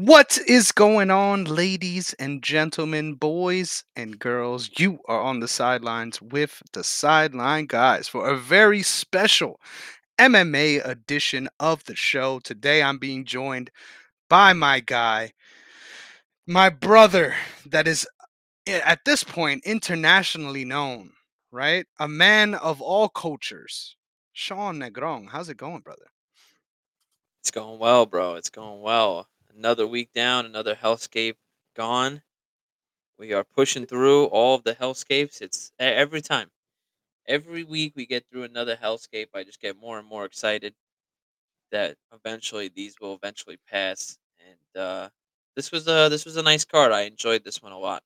What is going on, ladies and gentlemen, boys and girls? You are on the sidelines with the Sideline Guys for a very special MMA edition of the show. Today, I'm being joined by my guy, my brother, that is eh, at this point internationally known, right? A man of all cultures, Sean Negron. How's it going, brother? It's going well, bro. It's going well. Another week down, another hellscape gone. We are pushing through all of the hellscapes. It's every time. Every week we get through another hellscape, I just get more and more excited that eventually these will eventually pass. And uh this was a this was a nice card. I enjoyed this one a lot.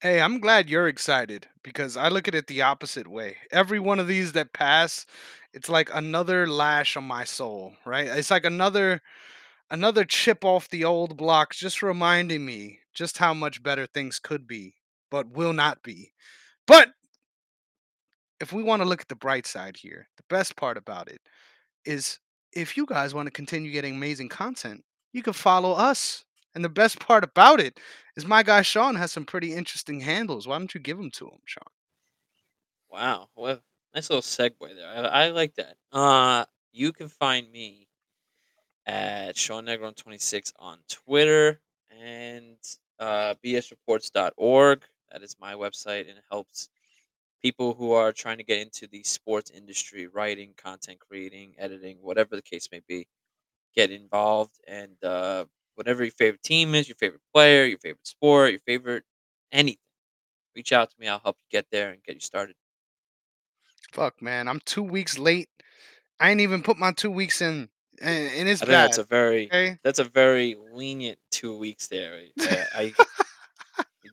Hey, I'm glad you're excited because I look at it the opposite way. Every one of these that pass, it's like another lash on my soul, right? It's like another another chip off the old block just reminding me just how much better things could be, but will not be. But if we want to look at the bright side here, the best part about it is if you guys want to continue getting amazing content, you can follow us. And the best part about it is my guy Sean has some pretty interesting handles. Why don't you give them to him, Sean? Wow. Well, nice little segue there. I, I like that. Uh you can find me at Sean Negron 26 on Twitter and uh, bsreports.org. That is my website, and it helps people who are trying to get into the sports industry, writing, content creating, editing, whatever the case may be, get involved. And uh, whatever your favorite team is, your favorite player, your favorite sport, your favorite anything, reach out to me. I'll help you get there and get you started. Fuck, man, I'm two weeks late. I ain't even put my two weeks in, and, and it's I think that's a very Okay, that's a very lenient two weeks there. Uh, I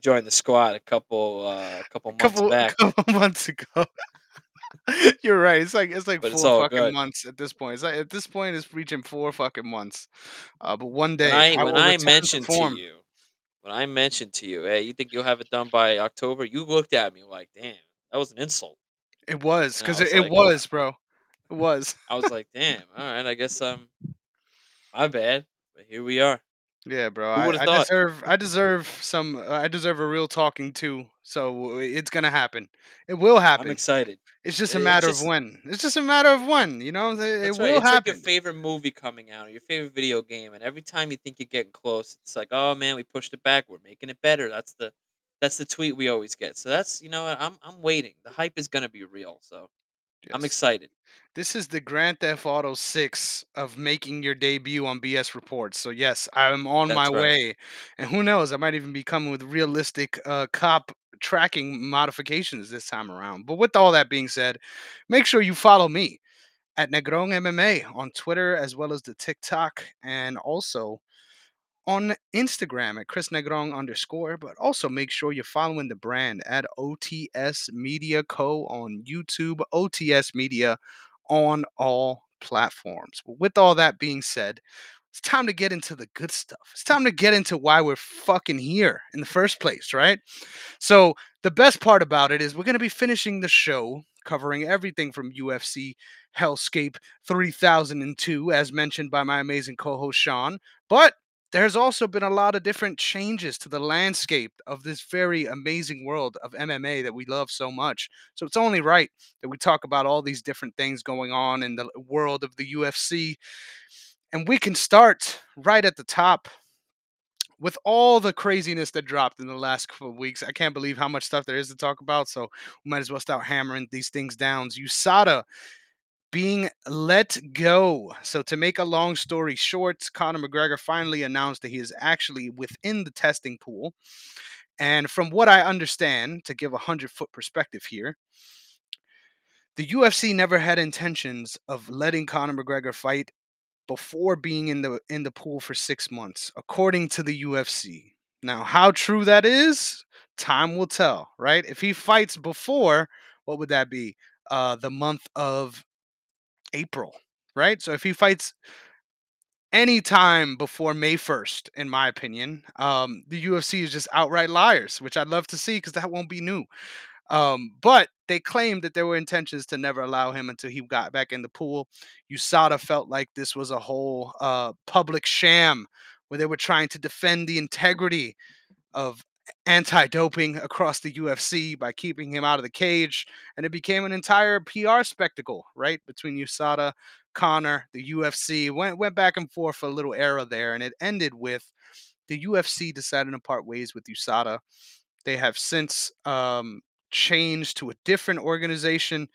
joined the squad a couple uh, a couple months couple back, couple months ago. You're right. It's like it's like but four all fucking good. months at this point. It's like at this point it's reaching four fucking months. Uh, but one When day I I when I to mentioned to you, when I mentioned to you, hey, you think you'll have it done by October? You looked at me like, damn, that was an insult. It was because it, was it like, uh, was, bro. It was. I was like, damn, all right, I guess um, my bad, but here we are. Yeah, bro. Who I, I thought? deserve I deserve some uh, I deserve a real talking too. So it's gonna happen. It will happen. I'm excited. It's just a It's matter of just when. It's just a matter of when. You know, it, it that's right. will It's like your happen. favorite movie coming out, or your favorite video game, and every time you think you're getting close, it's like, oh man, we pushed it back. We're making it better. That's the that's the tweet we always get. So that's you know what I'm I'm waiting. The hype is gonna be real. So I'm Yes. excited. This is the Grand Theft Auto 6 of making your debut on BS Reports. So yes, I'm on my right. way. And who knows, I might even be coming with realistic uh, cop tracking modifications this time around. But with all that being said, make sure you follow me at Negron MMA on Twitter as well as the TikTok and also on Instagram at Chris Negron underscore, but also make sure you're following the brand at OTS Media Co. on YouTube, OTS Media on all platforms. With all that being said, it's time to get into the good stuff. It's time to get into why we're fucking here in the first place, right? So, the best part about it is we're going to be finishing the show covering everything from UFC Hellscape 3002, as mentioned by my amazing co host Sean. But there's also been a lot of different changes to the landscape of this very amazing world of MMA that we love so much. So it's only right that we talk about all these different things going on in the world of the UFC. And we can start right at the top with all the craziness that dropped in the last couple of weeks. I can't believe how much stuff there is to talk about. So we might as well start hammering these things down. USADA being let go. So, to make a long story short, Conor McGregor finally announced that he is actually within the testing pool. And from what I understand, to give a hundred foot perspective here, the UFC never had intentions of letting Conor McGregor fight before being in the in the pool for six months, according to the UFC. Now, how true that is, time will tell, right? If he fights before, what would that be? Uh, the month of April, right? So if he fights any time before May 1st, in my opinion, um, the UFC is just outright liars, which I'd love to see because that won't be new. Um, but they claimed that there were intentions to never allow him until he got back in the pool. USADA felt like this was a whole uh, public sham where they were trying to defend the integrity of anti-doping across the UFC by keeping him out of the cage, and it became an entire PR spectacle, right, between USADA, Conor, the UFC. Went went back and forth for a little era there, and it ended with the UFC deciding to part ways with USADA. They have since um, changed to a different organization.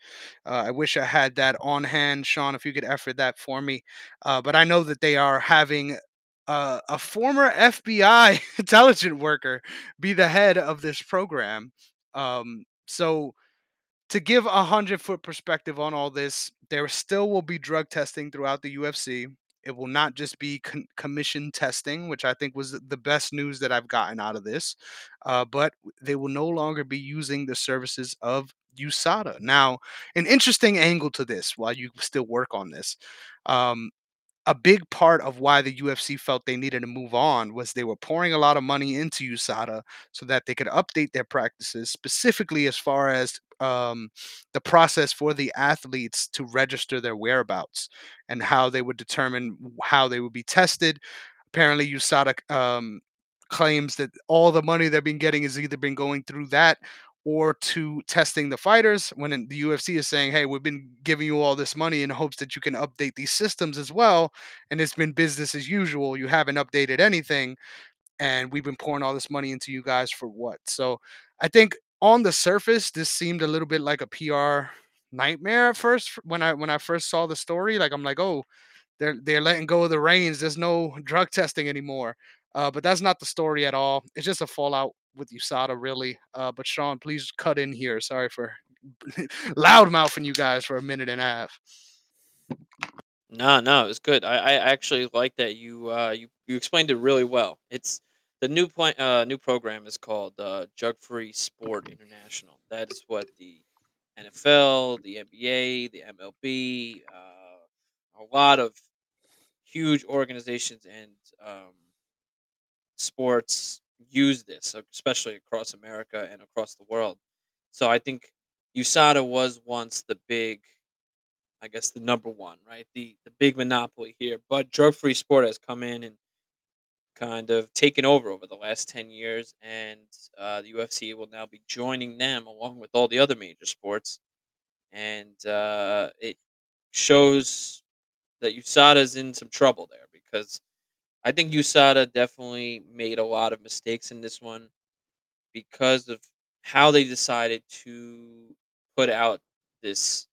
Uh, I wish I had that on hand, Sean, if you could effort that for me. Uh, but I know that they are having uh, a former FBI intelligent worker be the head of this program. Um, so to give a hundred foot perspective on all this, there still will be drug testing throughout the UFC. It will not just be con- commission testing, which I think was the best news that I've gotten out of this, uh, but they will no longer be using the services of USADA. Now, an interesting angle to this while you still work on this. Um, a big part of why the UFC felt they needed to move on was they were pouring a lot of money into USADA so that they could update their practices, specifically as far as um, the process for the athletes to register their whereabouts and how they would determine how they would be tested. Apparently, USADA um, claims that all the money they've been getting has either been going through that or to testing the fighters when the UFC is saying, "Hey, we've been giving you all this money in hopes that you can update these systems as well, and it's been business as usual. You haven't updated anything, and we've been pouring all this money into you guys for what?" So, I think on the surface, this seemed a little bit like a PR nightmare at first when I when I first saw the story. Like I'm like, "Oh, they're they're letting go of the reins. There's no drug testing anymore." Uh, but that's not the story at all. It's just a fallout with USADA, really. Uh, but Sean, please cut in here. Sorry for loud mouthing you guys for a minute and a half. No, no, it's good. I, I actually like that you uh you, you explained it really well. It's the new point uh new program is called uh Free Sport International. That is what the NFL, the NBA, the MLB, uh, a lot of huge organizations and um, sports use this, especially across America and across the world. So I think USADA was once the big, I guess the number one, right? The the big monopoly here. But drug free sport has come in and kind of taken over over the last ten years, and uh, the UFC will now be joining them along with all the other major sports, and uh, it shows that USADA is in some trouble there because I think USADA definitely made a lot of mistakes in this one because of how they decided to put out this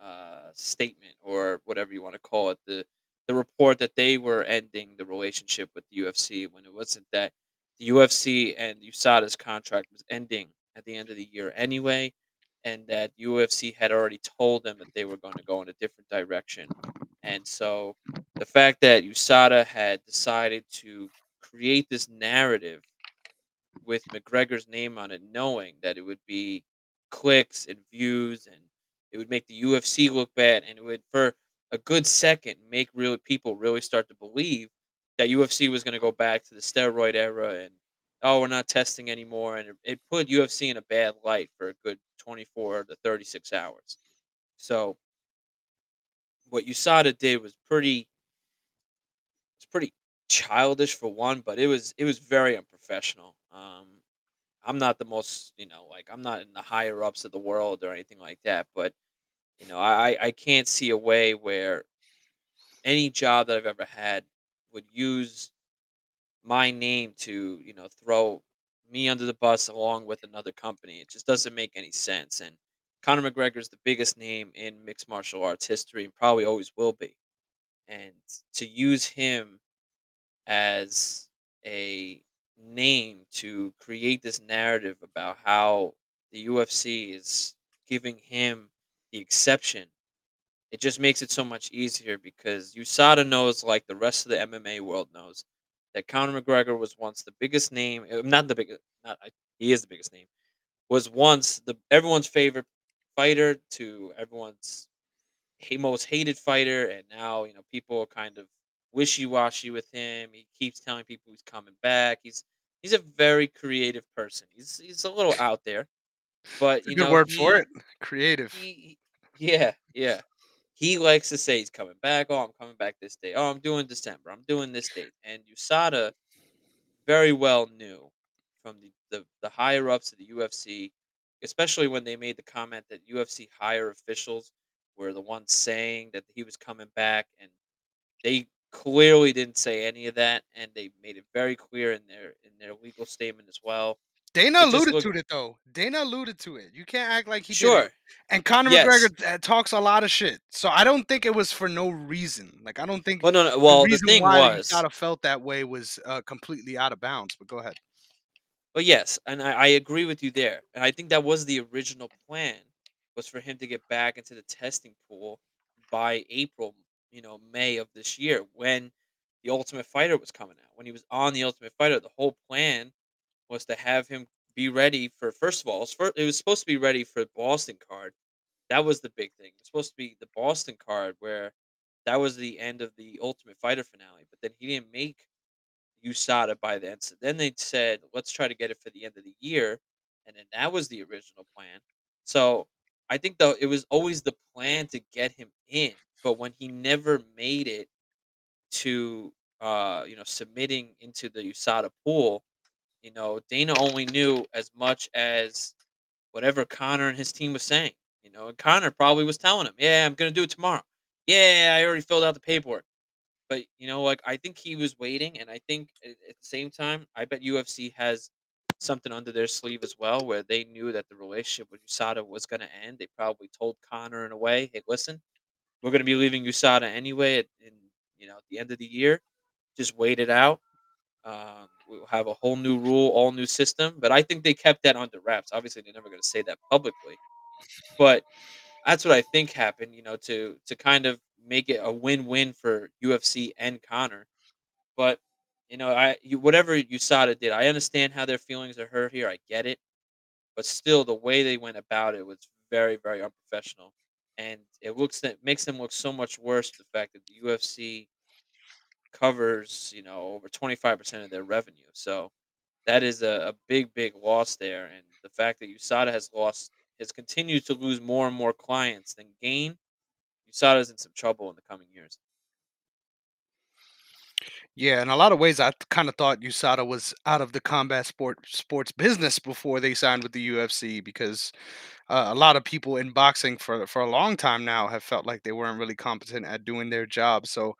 uh, statement or whatever you want to call it the the report that they were ending the relationship with the UFC when it wasn't that the UFC and USADA's contract was ending at the end of the year anyway and that UFC had already told them that they were going to go in a different direction and so the fact that USADA had decided to create this narrative with McGregor's name on it, knowing that it would be clicks and views and it would make the UFC look bad and it would for a good second make real people really start to believe that UFC was going to go back to the steroid era and oh we're not testing anymore and it, it put UFC in a bad light for a good 24 to 36 hours. So what USADA did was pretty it's pretty childish for one, but it was it was very unprofessional. Um, I'm not the most, you know, like I'm not in the higher ups of the world or anything like that, but you know, I I can't see a way where any job that I've ever had would use my name to, you know, throw me under the bus along with another company. It just doesn't make any sense. And Conor McGregor is the biggest name in mixed martial arts history and probably always will be. And to use him as a name to create this narrative about how the UFC is giving him the exception, it just makes it so much easier because USADA knows, like the rest of the MMA world knows, that Conor McGregor was once the biggest name, uh, not the biggest, not he is the biggest name, was once the everyone's favorite fighter to everyone's most hated fighter, and now you know people are kind of wishy washy with him. He keeps telling people he's coming back. He's he's a very creative person. He's he's a little out there, but you good know word for it. Creative. he yeah yeah he likes to say he's coming back. Oh, I'm coming back this day. Oh, I'm doing December. I'm doing this date. And USADA very well knew from the, the, the higher ups of the UFC, especially when they made the comment that UFC higher officials were the ones saying that he was coming back. And they clearly didn't say any of that. And they made it very clear in their in their legal statement as well. Dana It alluded looked to it though. Dana alluded to it. You can't act like he sure. And Conor Yes. McGregor uh, talks a lot of shit. So I don't think it was for no reason. Like I don't think Well, no, no. the Well, the reason thing why was, USADA felt that way was uh, completely out of bounds. But go ahead. But yes, and I, I agree with you there. And I think that was the original plan was for him to get back into the testing pool by April, you know, May of this year when the Ultimate Fighter was coming out. When he was on the Ultimate Fighter, the whole plan was to have him be ready for first of all, it was, supposed to be ready for the Boston card. That was the big thing. It was supposed to be the Boston card where that was the end of the Ultimate Fighter finale. But then he didn't make USADA by then. So then they said, let's try to get it for the end of the year. And then that was the original plan. So I think though it was always the plan to get him in. But when he never made it to uh, you know, submitting into the USADA pool, you know, Dana only knew as much as whatever Conor and his team was saying. You know, and Conor probably was telling him, Yeah, I'm gonna do it tomorrow. Yeah, I already filled out the paperwork. But, you know, like, I think he was waiting, and I think at the same time, I bet UFC has something under their sleeve as well, where they knew that the relationship with USADA was gonna end. They probably told Conor in a way, "Hey, listen, we're gonna be leaving USADA anyway at in you know, at the end of the year. Just wait it out. Um, we'll have a whole new rule, all new system." But I think they kept that under wraps. Obviously, they're never gonna say that publicly, but that's what I think happened, you know, to to kind of make it a win-win for UFC and Conor. But, you know, I you whatever USADA did, I understand how their feelings are hurt here. I get it. But still the way they went about it was very, very unprofessional. And it looks that makes them look so much worse the fact that the UFC covers, you know, over 25% of their revenue. So that is a, a big, big loss there. And the fact that USADA has lost has continued to lose more and more clients than gain, USADA's in some trouble in the coming years. Yeah, in a lot of ways, I kind of thought USADA was out of the combat sport sports business before they signed with the UFC because uh, a lot of people in boxing for for a long time now have felt like they weren't really competent at doing their job. So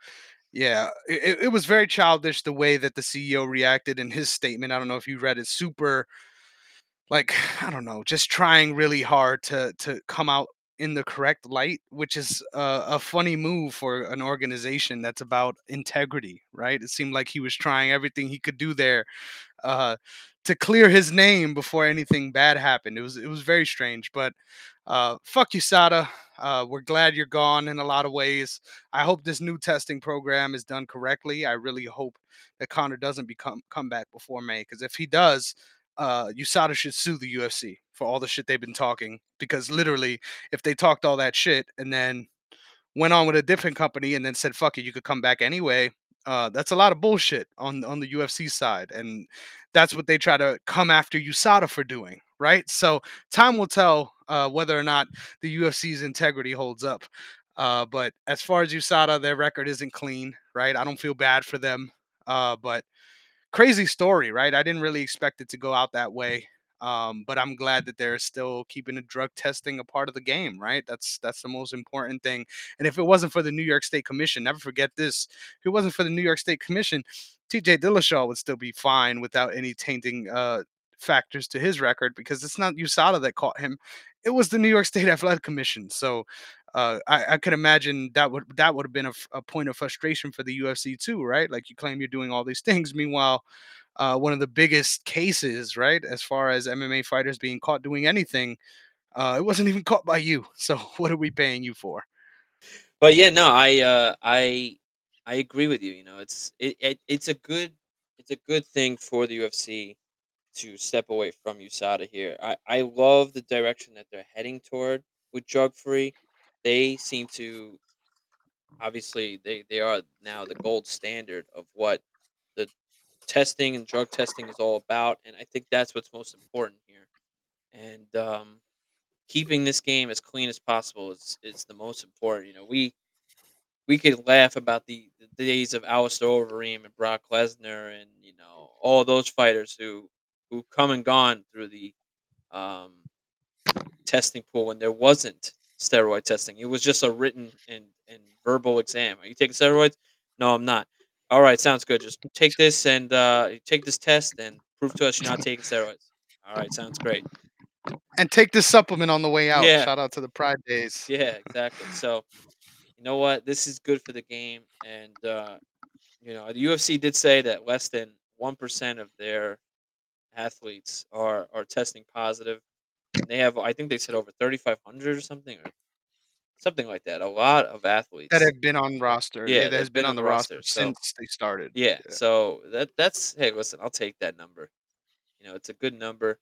yeah, it, it was very childish the way that the CEO reacted in his statement. I don't know if you read it. Super like I don't know, just trying really hard to to come out in the correct light, which is a, funny move for an organization that's about integrity, right? It seemed like he was trying everything he could do there uh, to clear his name before anything bad happened. It was it was very strange, but uh, fuck you, Sada. Uh, we're glad you're gone in a lot of ways. I hope this new testing program is done correctly. I really hope that Conor doesn't become come back before May, because if he does, uh, USADA should sue the UFC for all the shit they've been talking. Because literally, if they talked all that shit and then went on with a different company and then said fuck it, you could come back anyway, uh, that's a lot of bullshit on on the UFC side, and that's what they try to come after USADA for doing, right? So time will tell uh, whether or not the UFC's integrity holds up. Uh, but as far as USADA, their record isn't clean, right? I don't feel bad for them, uh, but crazy story, right? I didn't really expect it to go out that way. Um, but I'm glad that they're still keeping the drug testing a part of the game, right? That's that's the most important thing. And if it wasn't for the New York State Commission, never forget this. If it wasn't for the New York State Commission, TJ Dillashaw would still be fine without any tainting uh, factors to his record because it's not USADA that caught him. It was the New York State Athletic Commission. So uh, I, I could imagine that would that would have been a point of frustration for the UFC too, right? Like you claim you're doing all these things, meanwhile, uh, one of the biggest cases, right, as far as MMA fighters being caught doing anything, uh, it wasn't even caught by you. So what are we paying you for? But yeah, no, I uh I I agree with you, you know. It's it, it it's a good it's a good thing for the UFC to step away from USADA here. I I love the direction that they're heading toward with drug free. They seem to obviously they they are now the gold standard of what the testing and drug testing is all about and I think that's what's most important here. And um keeping this game as clean as possible is is the most important. You know, we we could laugh about the, the days of Alistair Overeem and Brock Lesnar and you know all those fighters who who come and gone through the um, testing pool when there wasn't steroid testing. It was just a written and, and verbal exam. Are you taking steroids? No, I'm not. All right, sounds good. Just take this and uh, take this test and prove to us you're not taking steroids. All right, sounds great. And take this supplement on the way out. Yeah. Shout out to the Pride Days. Yeah, exactly. So, you know what? This is good for the game, and uh, you know the UFC did say that less than one percent of their athletes are are testing positive. They have, I think they said over thirty five hundred or something, or something like that. A lot of athletes That have been on roster. Yeah, that has been, on the roster, so- since they started. Yeah, so that that's hey, listen, I'll take that number. You know, it's a good number,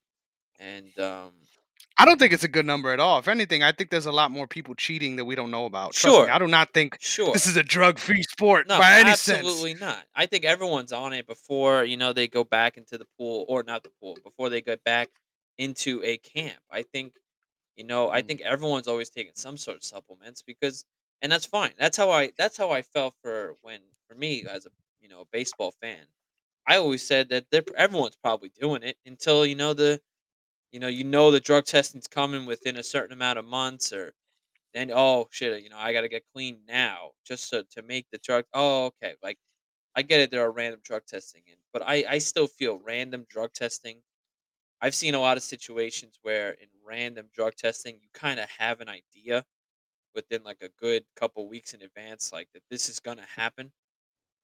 and um, I don't think it's a good number at all. If anything, I think there's a lot more people cheating that we don't know about. Trust Sure. me, I do not think sure, this is a drug-free sport no, by any sense. absolutely not. I think everyone's on it before you know they go back into the pool or not the pool before they get back into a camp. I think you know I Mm. think everyone's always taking some sort of supplements because, and that's fine. That's how I that's how I felt for when for me as a you know baseball fan. I always said that they're, everyone's probably doing it until you know the you know you know the drug testing's coming within a certain amount of months or then oh shit you know I got to get clean now just to, to make the drug oh okay like I get it there are random drug testing in but I I still feel random drug testing I've seen a lot of situations where in random drug testing you kind of have an idea within like a good couple weeks in advance like that this is going to happen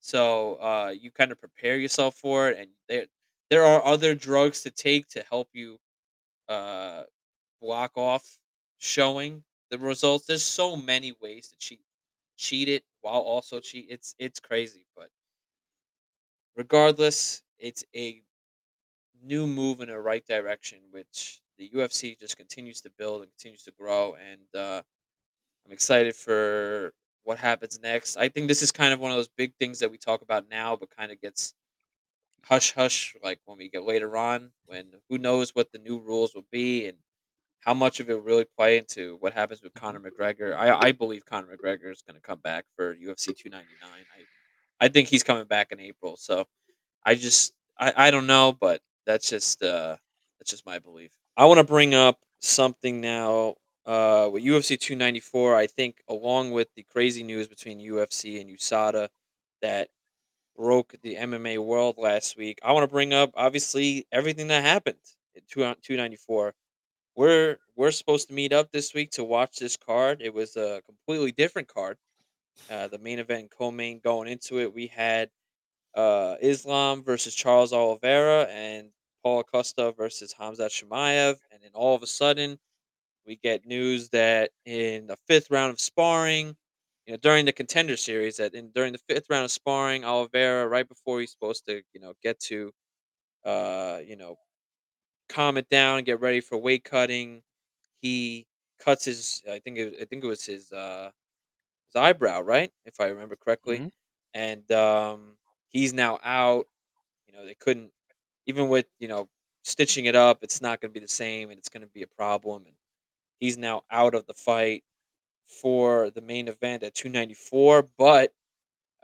so uh you kind of prepare yourself for it and there there are other drugs to take to help you uh block off showing the results. There's so many ways to cheat cheat it while also cheat. It's it's crazy, but regardless, it's a new move in the right direction, which the UFC just continues to build and continues to grow. And uh, I'm excited for what happens next. I think this is kind of one of those big things that we talk about now, but kind of gets hush hush like when we get later on, when who knows what the new rules will be and how much of it will really play into what happens with Conor McGregor. I, I believe Conor McGregor is going to come back for UFC 299. I I think he's coming back in April. So I just I, I don't know, but that's just uh that's just my belief. I want to bring up something now uh with UFC 294. I think along with the crazy news between UFC and USADA that broke the MMA world last week. I want to bring up obviously everything that happened at 2 294 we're we're supposed to meet up this week to watch this card. It was a completely different card. Uh, the main event co-main going into it, we had uh, Islam versus Charles Oliveira and Paulo Costa versus Hamzat Chimaev, and then all of a sudden, we get news that in the fifth round of sparring, you know, during the contender series, that in during the fifth round of sparring, Oliveira, right before he's supposed to, you know, get to, uh, you know, calm it down get ready for weight cutting. He cuts his I think it, I think it was his uh his eyebrow, right? If I remember correctly. Mhm. And um he's now out. You know, they couldn't even with, you know, stitching it up, it's not going to be the same and it's going to be a problem and he's now out of the fight for the main event at 294, but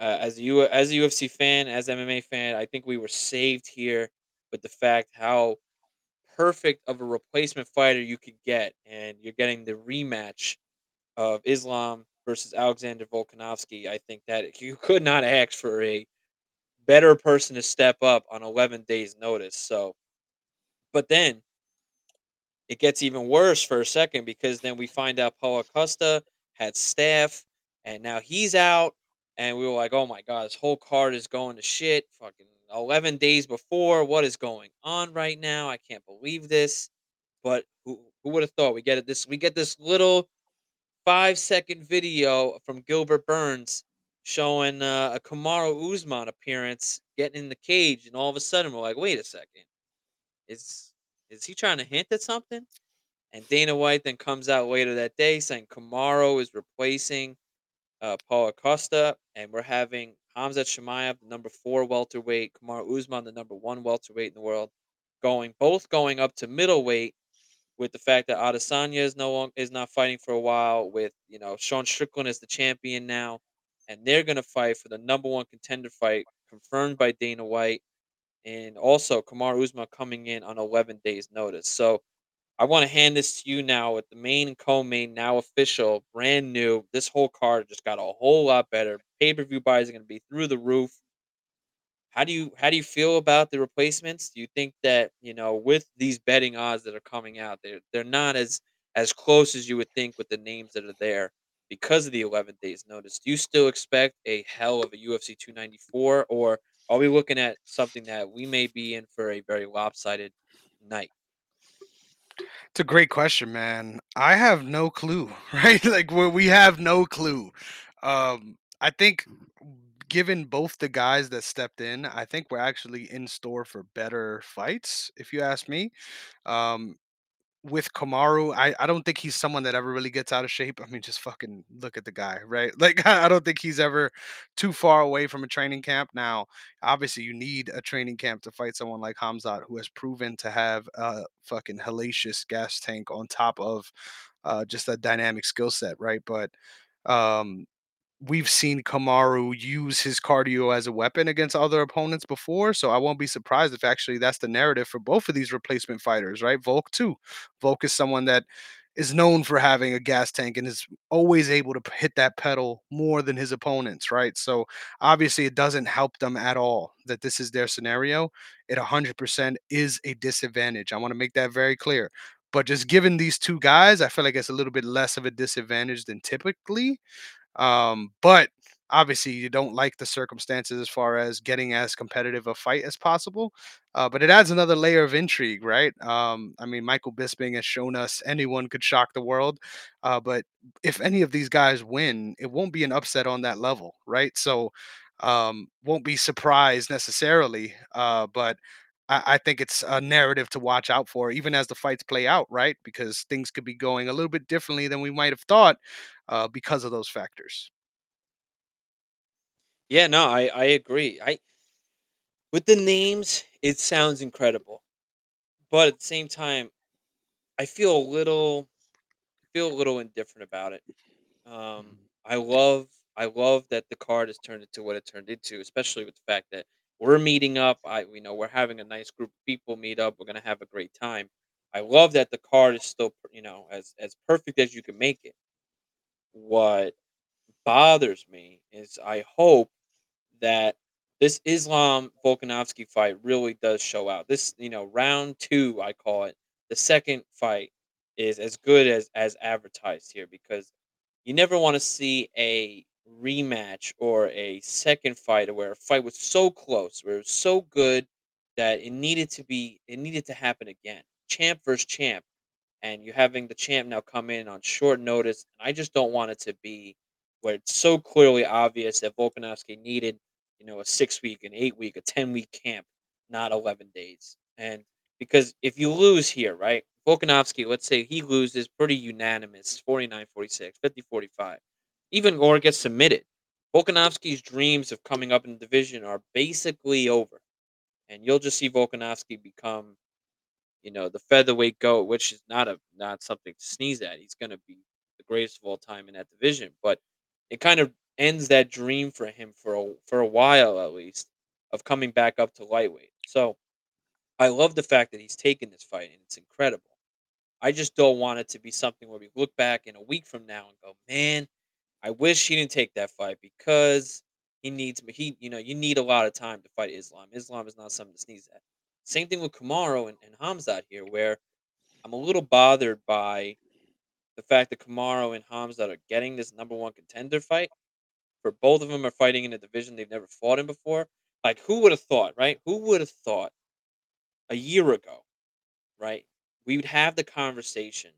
uh, as a U as a UFC fan, as MMA fan, I think we were saved here with the fact how perfect of a replacement fighter you could get, and you're getting the rematch of Islam versus Alexander Volkanovski. I think that you could not ask for a better person to step up on 11 days' notice. So, but then it gets even worse for a second because then we find out Paulo Costa had staph, and now he's out, and we were like, "Oh my god, this whole card is going to shit." Fucking 11 days before, what is going on right now? I can't believe this. But who who would have thought we get this we get this little five second video from Gilbert Burns showing uh, a Kamaru Usman appearance getting in the cage, and all of a sudden we're like, wait a second, is is he trying to hint at something? And Dana White then comes out later that day saying Kamaru is replacing uh, Paulo Costa, and we're having Hamzat Chimaev, the number four welterweight, Kamaru Usman, the number one welterweight in the world, going both going up to middleweight with the fact that Adesanya is no long is not fighting for a while, with you know Sean Strickland as the champion now, and they're gonna fight for the number one contender fight confirmed by Dana White, and also Kamar Usman coming in on 11 days notice. So I want to hand this to you now with the main and co-main now official, brand new. This whole card just got a whole lot better. Pay-per-view buys are going to be through the roof. How do you how do you feel about the replacements? Do you think that, you know, with these betting odds that are coming out, they're they're not as as close as you would think with the names that are there because of the 11 days notice. Do you still expect a hell of a UFC 294 or are we looking at something that we may be in for a very lopsided night? It's a great question, man. I have no clue, right? Like we have no clue. Um, I think given both the guys that stepped in, I think we're actually in store for better fights, if you ask me. Um, with Kamaru, I, I don't think he's someone that ever really gets out of shape. I mean, just fucking look at the guy, right? Like, I don't think he's ever too far away from a training camp. Now, obviously, you need a training camp to fight someone like Hamzat, who has proven to have a fucking hellacious gas tank on top of uh, just a dynamic skill set, right? But um, we've seen Kamaru use his cardio as a weapon against other opponents before, so I won't be surprised if actually that's the narrative for both of these replacement fighters, right? Volk too. Volk is someone that is known for having a gas tank and is always able to hit that pedal more than his opponents, right? So obviously it doesn't help them at all that this is their scenario. It 100% is a disadvantage. I want to make that very clear. But just given these two guys, I feel like it's a little bit less of a disadvantage than typically um, but obviously, you don't like the circumstances as far as getting as competitive a fight as possible. Uh, but it adds another layer of intrigue, right? Um, I mean, Michael Bisping has shown us anyone could shock the world. Uh, but if any of these guys win, it won't be an upset on that level, right? So, um, won't be surprised necessarily. Uh, but I, I think it's a narrative to watch out for, even as the fights play out, right? Because things could be going a little bit differently than we might have thought uh, because of those factors. Yeah, no, I I agree. I with the names, it sounds incredible, but at the same time, I feel a little feel a little indifferent about it. Um, Mhm. I love I love that the card has turned into what it turned into, especially with the fact that we're meeting up. I we know we're having a nice group of people meet up. We're gonna have a great time. I love that the card is still, you know, as as perfect as you can make it. What bothers me is I hope that this Islam Volkanovski fight really does show out. This, you know, round two, I call it. The second fight is as good as as advertised here because you never want to see a rematch or a second fight where a fight was so close, where it was so good that it needed to be it needed to happen again. Champ versus champ and you having the champ now come in on short notice. And I just don't want it to be where it's so clearly obvious that Volkanovski needed, you know, a six week, an eight week, a 10 week camp, not 11 days. And because if you lose here, right, Volkanovski, let's say he loses pretty unanimous 49 46, 50 45, even or gets submitted. Volkanovski's dreams of coming up in the division are basically over. And you'll just see Volkanovski become you know, the featherweight GOAT, which is not a not something to sneeze at. He's gonna be the greatest of all time in that division. But it kind of ends that dream for him for a for a while at least of coming back up to lightweight. So I love the fact that he's taken this fight and it's incredible. I just don't want it to be something where we look back in a week from now and go, man, I wish he didn't take that fight because he needs he you know you need a lot of time to fight Islam. Islam is not something to sneeze at. Same thing with Kamaru and, and Hamzat here, where I'm a little bothered by the fact that Kamaru and Hamzat are getting this number one contender fight. For both of them are fighting in a division they've never fought in before. Like who would have thought, right? Who would have thought a year ago, right? We would have the conversation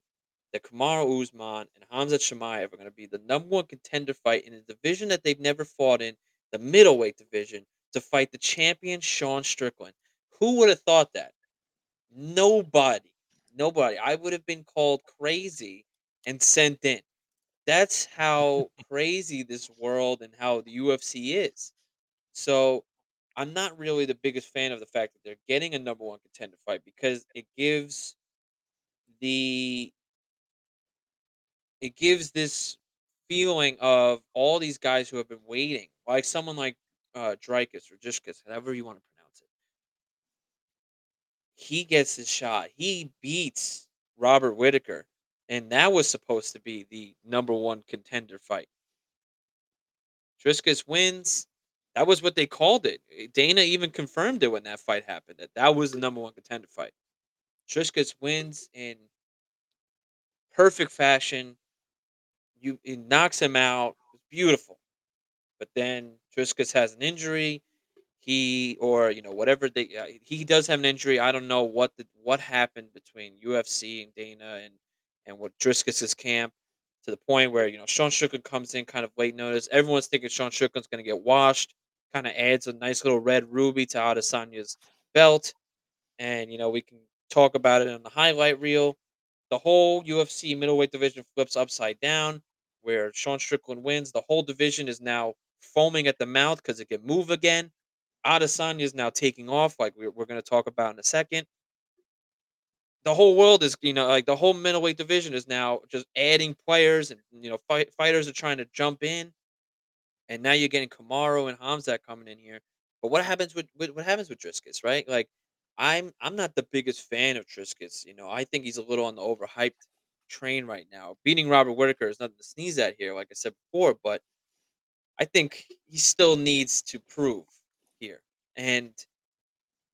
that Kamaru Usman and Hamzat Chimaev are going to be the number one contender fight in a division that they've never fought in, the middleweight division, to fight the champion Sean Strickland. Who would have thought that? Nobody. Nobody. I would have been called crazy and sent in. That's how crazy this world and how the UFC is. So I'm not really the biggest fan of the fact that they're getting a number one contender fight because it gives the it gives this feeling of all these guys who have been waiting, like someone like uh, Dricus or Jishkus, however you want to. He gets his shot. He beats Robert Whitaker, and that was supposed to be the number one contender fight. Dricus wins. That was what they called it. Eh, Dana even confirmed it when that fight happened. That that was the number one contender fight. Dricus wins in perfect fashion. You it knocks him out. It's beautiful. But then Dricus has an injury. He or you know whatever they uh, he does have an injury. I don't know what the what happened between UFC and Dana and and what Dricus's camp to the point where you know Sean Strickland comes in kind of late notice. Everyone's thinking Sean Strickland's going to get washed. Kind of adds a nice little red ruby to Adesanya's belt, and you know we can talk about it on the highlight reel. The whole UFC middleweight division flips upside down, where Sean Strickland wins. The whole division is now foaming at the mouth because it can move again. Adesanya is now taking off, like we're, we're going to talk about in a second. The whole world is, you know, like the whole middleweight division is now just adding players, and you know, fight, fighters are trying to jump in, and now you're getting Kamaru and Hamzat coming in here. But what happens with, with what happens with Dricus, right? Like, I'm I'm not the biggest fan of Dricus. You know, I think he's a little on the overhyped train right now. Beating Robert Whitaker is nothing to sneeze at here, like I said before, but I think he still needs to prove. And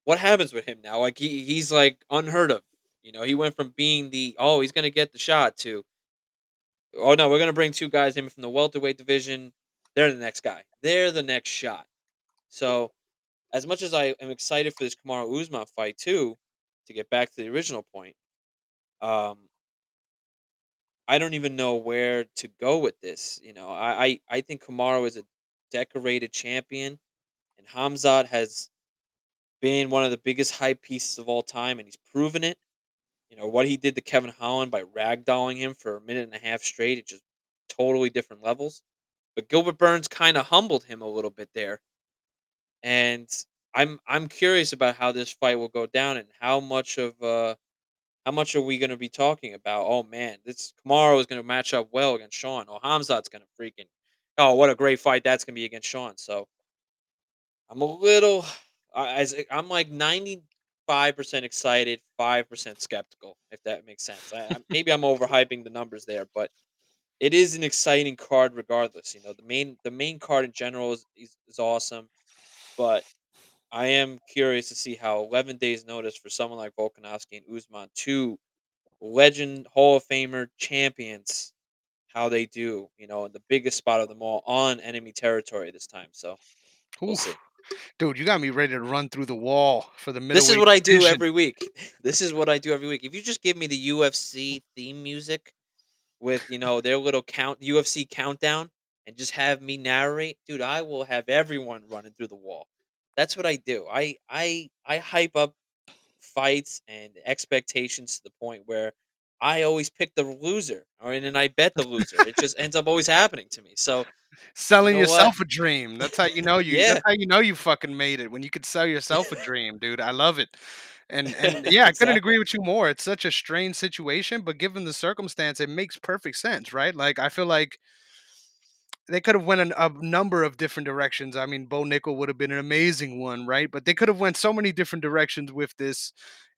what happens with him now? Like he he's like unheard of. You know, he went from being the oh he's gonna get the shot to oh no we're gonna bring two guys in from the welterweight division. They're the next guy. They're the next shot. So as much as I am excited for this Kamaru Usman fight too, to get back to the original point, um, I don't even know where to go with this. You know, I I, I think Kamaru is a decorated champion, and Hamzat has been one of the biggest hype pieces of all time, and he's proven it. You know what he did to Kevin Holland by ragdolling him for a minute and a half straight. It's just totally different levels. But Gilbert Burns kind of humbled him a little bit there, and I'm I'm curious about how this fight will go down and how much of uh how much are we going to be talking about? Oh man, this Kamaru is going to match up well against Sean. Oh, Hamzat's going to freaking. Oh, what a great fight that's going to be against Sean. So I'm a little, uh, as uh, I'm like 95 percent excited, five percent skeptical, if that makes sense. I, I, maybe I'm overhyping the numbers there, but it is an exciting card regardless. You know, the main the main card in general is is, is awesome, but I am curious to see how 11 days notice for someone like Volkanovski and Usman, two legend Hall of Famer champions, how they do, you know, in the biggest spot of them all on enemy territory this time. So we'll Oof. see. Dude, you got me ready to run through the wall for the middle. This is what I do every week. This is what I do every week. If you just give me the UFC theme music with, you know, their little count UFC countdown and just have me narrate, dude, I will have everyone running through the wall. That's what I do. I I I hype up fights and expectations to the point where I always pick the loser, or and then I bet the loser. it just ends up always happening to me. So selling you know yourself what? a dream. That's how you know you. Yeah. That's how you know you fucking made it when you could sell yourself a dream, dude. I love it. And and yeah, I couldn't agree with you more. It's such a strange situation, but given the circumstance, it makes perfect sense, right? Like I feel like they could have went in a number of different directions. I mean, Bo Nickal would have been an amazing one, right? But they could have went so many different directions with this,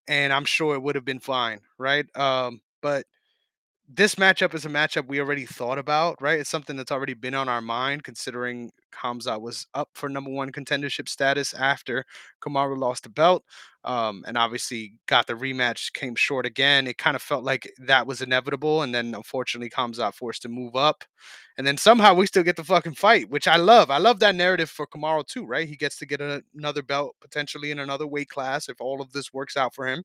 and I'm sure it would have been fine, right? Um, but this matchup is a matchup we already thought about, right? It's something that's already been on our mind, considering Hamza was up for number one contendership status after Kamaru lost the belt. Um, and obviously got the rematch, came short again. It kind of felt like that was inevitable. And then unfortunately, Hamza forced to move up. And then somehow we still get the fucking fight, which I love. I love that narrative for Kamaru too, right? He gets to get a, another belt potentially in another weight class if all of this works out for him.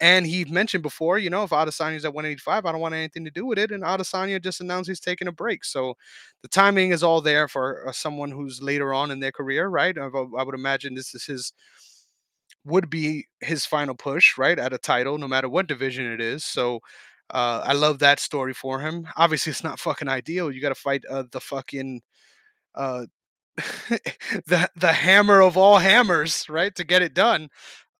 And he mentioned before, you know, if Adesanya's at 185, I don't want anything to do with it. And Adesanya just announced he's taking a break. So the timing is all there for uh, someone who's later on in their career, right? I, would imagine this is his would be his final push, right, at a title, no matter what division it is. So uh, I love that story for him. Obviously, it's not fucking ideal. You got to fight uh, the fucking uh, the the hammer of all hammers, right, to get it done.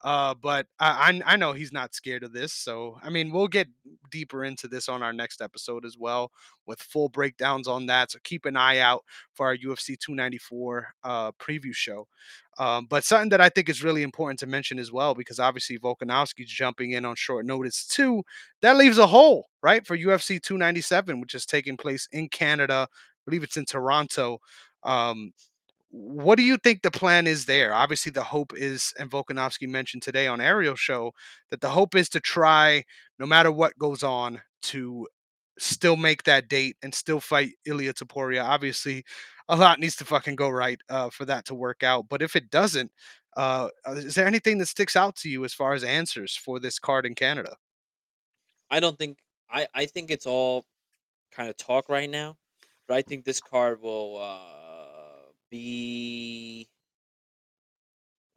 Uh, but I, I I know he's not scared of this. So I mean, we'll get deeper into this on our next episode as well, with full breakdowns on that. So keep an eye out for our UFC 294 uh, preview show. Um, but something that I think is really important to mention as well, because obviously Volkanovski's jumping in on short notice too. That leaves a hole, right, for UFC 297, which is taking place in Canada. I believe it's in Toronto. Um, what do you think the plan is there? Obviously, the hope is, and Volkanovski mentioned today on Ariel show that the hope is to try, no matter what goes on, to still make that date and still fight Ilya Topuria. Obviously, a lot needs to fucking go right uh, for that to work out. But if it doesn't, uh, uh, is there anything that sticks out to you as far as answers for this card in Canada? I don't think I I think it's all kind of talk right now, but I think this card will uh, be.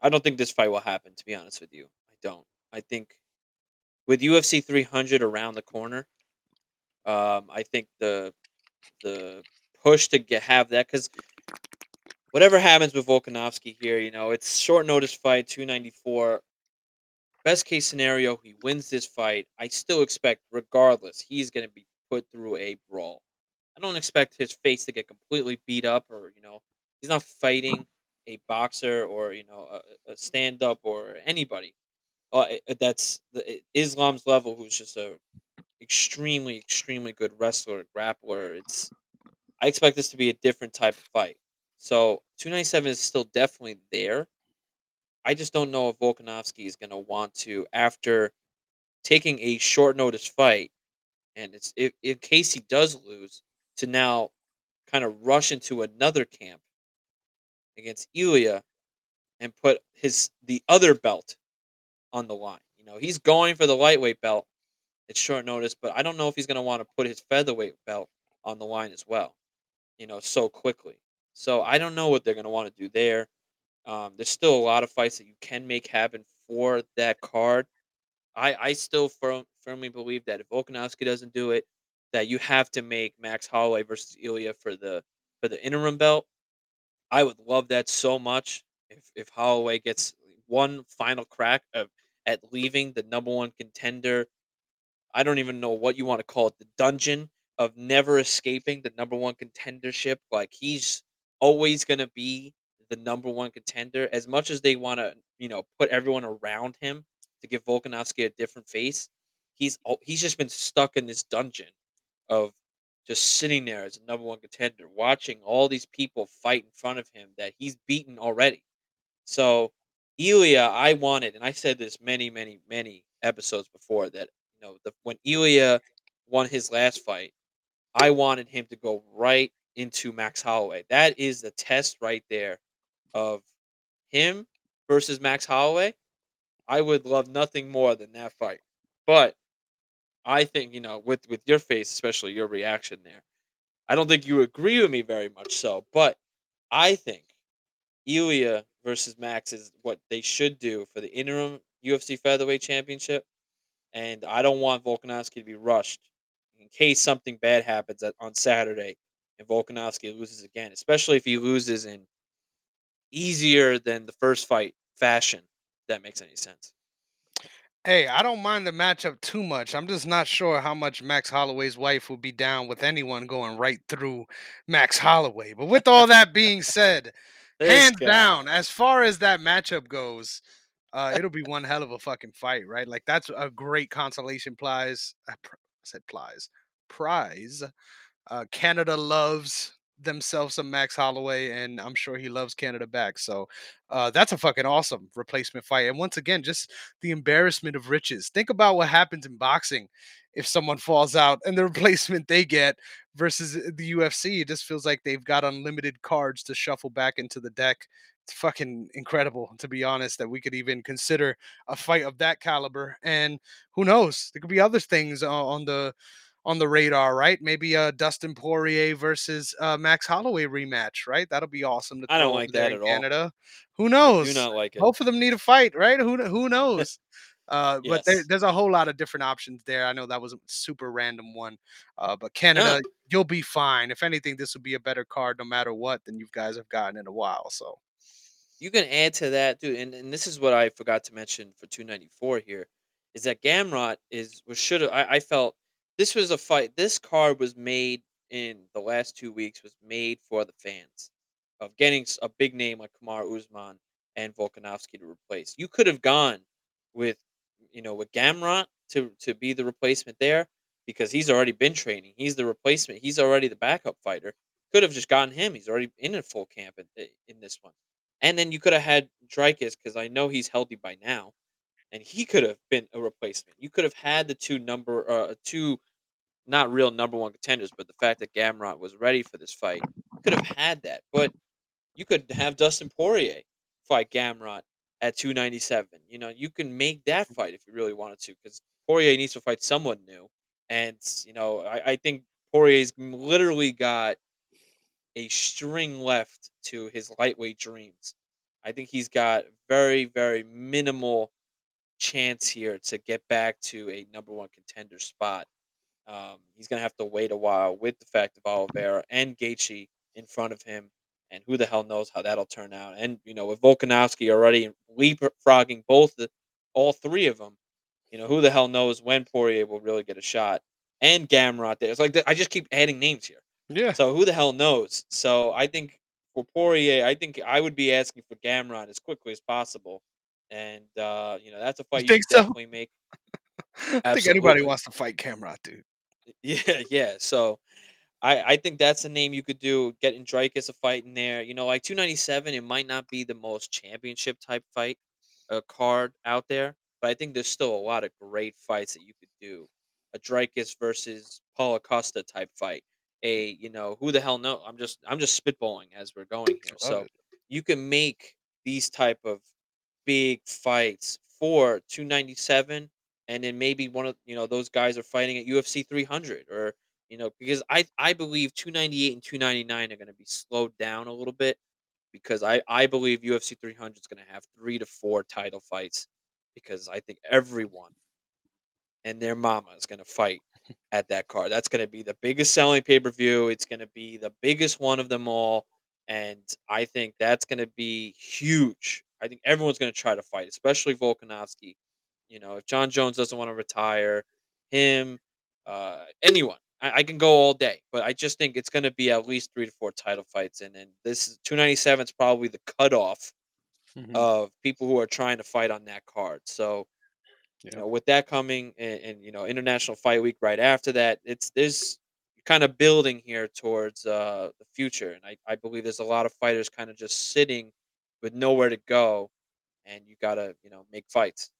I don't think this fight will happen. To be honest with you, I don't. I think with UFC 300 around the corner, um, I think the the push to get have that because whatever happens with Volkanovski here, you know, it's short notice fight, 294. Best case scenario, he wins this fight. I still expect, regardless, he's going to be put through a brawl. I don't expect his face to get completely beat up or, you know, he's not fighting a boxer or, you know, a, a stand up or anybody. Uh, that's the, Islam's level, who's just a extremely, extremely good wrestler, grappler. It's I expect this to be a different type of fight. So 297 is still definitely there. I just don't know if Volkanovski is going to want to after taking a short notice fight, and it's if in case he does lose, to now kind of rush into another camp against Ilya and put his the other belt on the line. You know, he's going for the lightweight belt. It's short notice, but I don't know if he's going to want to put his featherweight belt on the line as well you know, so quickly. So I don't know what they're going to want to do there. Um, there's still a lot of fights that you can make happen for that card. I I still firm, firmly believe that if Volkanovski doesn't do it, that you have to make Max Holloway versus Ilya for the for the interim belt. I would love that so much if if Holloway gets one final crack of at leaving the number one contender. I don't even know what you want to call it, the dungeon of never escaping the number one contendership. Like he's always gonna be the number one contender. As much as they want to, you know, put everyone around him to give Volkanovski a different face, he's he's just been stuck in this dungeon of just sitting there as a number one contender, watching all these people fight in front of him that he's beaten already. So Ilya, I wanted, and I said this many, many, many episodes before that you know the when Ilya won his last fight, I wanted him to go right into Max Holloway. That is the test right there of him versus Max Holloway. I would love nothing more than that fight. But I think, you know, with with your face, especially your reaction there, I don't think you agree with me very much so, but I think Ilya versus Max is what they should do for the interim UFC featherweight championship. And I don't want Volkanovski to be rushed in case something bad happens on Saturday and Volkanovski loses again, especially if he loses in easier than the first fight fashion. That makes any sense. Hey, I don't mind the matchup too much. I'm just not sure how much Max Holloway's wife would be down with anyone going right through Max Holloway. But with all that being said, hands guy. down, as far as that matchup goes, uh, it'll be one hell of a fucking fight, right? Like that's a great consolation prize. Uh, said plies prize. Uh, Canada loves themselves some Max Holloway, and I'm sure he loves Canada back. So uh, that's a fucking awesome replacement fight. And once again, just the embarrassment of riches. Think about what happens in boxing if someone falls out and the replacement they get versus the UFC. It just feels like they've got unlimited cards to shuffle back into the deck. It's fucking incredible, to be honest, that we could even consider a fight of that caliber. And who knows? There could be other things on the on the radar, right? Maybe a Dustin Poirier versus uh, Max Holloway rematch, right? That'll be awesome to I don't like that at Canada. all. Who knows? Do not like it. Both of them need a fight, right? Who who knows? Uh, yes. But there, there's a whole lot of different options there. I know that was a super random one, uh, but Canada, yeah. you'll be fine. If anything, this will be a better card no matter what than you guys have gotten in a while. So You can add to that, dude, and and this is what I forgot to mention for 294 here, is that Gamrot is was should have I I felt this was a fight this card was made in the last 2 weeks was made for the fans of getting a big name like Kamaru Usman and Volkanovski to replace. You could have gone with, you know, with Gamrot to to be the replacement there because he's already been training. He's the replacement. He's already the backup fighter. Could have just gotten him. He's already in a full camp in, in this one. And then you could have had Dricus because I know he's healthy by now, and he could have been a replacement. You could have had the two number, uh, two not real number one contenders, but the fact that Gamrot was ready for this fight, could have had that. But you could have Dustin Poirier fight Gamrot at 297. You know, you can make that mm. fight if you really wanted to, because Poirier needs to fight someone new. And you know, I, I think Poirier's literally got a string left to his lightweight dreams. I think he's got very, very minimal chance here to get back to a number one contender spot. Um, he's gonna have to wait a while with the fact of Oliveira and Gaethje in front of him, and who the hell knows how that'll turn out. And you know, with Volkanovski already leapfrogging both the all three of them, you know, who the hell knows when Poirier will really get a shot? And Gamrot there. It's like I just keep adding names here. Yeah. So who the hell knows? So I think for Poirier, I think I would be asking for Gamrot as quickly as possible. And uh, you know, that's a fight you so? definitely make. I think anybody wants to fight Gamrot, dude. Yeah, yeah. So I I think that's a name you could do. Getting Dricus a fight in there. You know, like 297, it might not be the most championship type fight uh, card out there, but I think there's still a lot of great fights that you could do. A Dricus versus Paulo Costa type fight. A you know who the hell know? I'm just I'm just spitballing as we're going here. Love So it. you can make these type of big fights for 297 and then maybe one of you know those guys are fighting at UFC 300 or you know because I I believe 298 and 299 are going to be slowed down a little bit because I I believe UFC 300 is going to have 3 to 4 title fights because I think everyone and their mama is going to fight at that card. That's going to be the biggest selling pay-per-view. It's going to be the biggest one of them all and I think that's going to be huge. I think everyone's going to try to fight, especially Volkanovski. You know, if Jon Jones doesn't want to retire, him, uh, anyone. I, I can go all day, but I just think it's going to be at least three to four title fights, and then this is 297 is probably the cutoff Mhm. of people who are trying to fight on that card. So you know, with that coming and, and you know, International Fight Week right after that, it's there's kind of building here towards uh, the future, and I, I believe there's a lot of fighters kind of just sitting with nowhere to go, and you gotta you know make fights.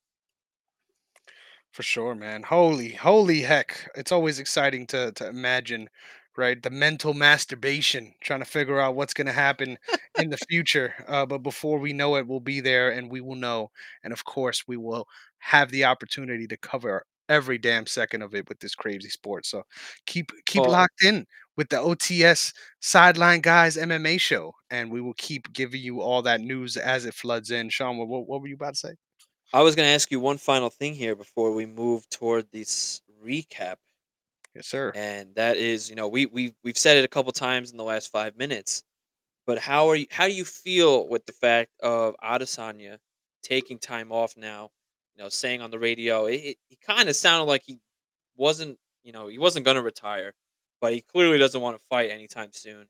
For sure, man. Holy, holy heck! It's always exciting to to imagine, right? The mental masturbation, trying to figure out what's going to happen in the future. Uh, but before we know it, we'll be there, and we will know. And of course, we will have the opportunity to cover every damn second of it with this crazy sport. So keep keep Well, locked in with the OTS Sideline Guys MMA show, and we will keep giving you all that news as it floods in. Sean, what, what were you about to say? I was gonna ask you one final thing here before we move toward this recap, Yes, sir. and that is, you know, we we we've said it a couple times in the last five minutes, but how are you? How do you feel with the fact of Adesanya taking time off now? You know, saying on the radio, it, it, he kind of sounded like he wasn't, you know, he wasn't gonna retire, but he clearly doesn't want to fight anytime soon.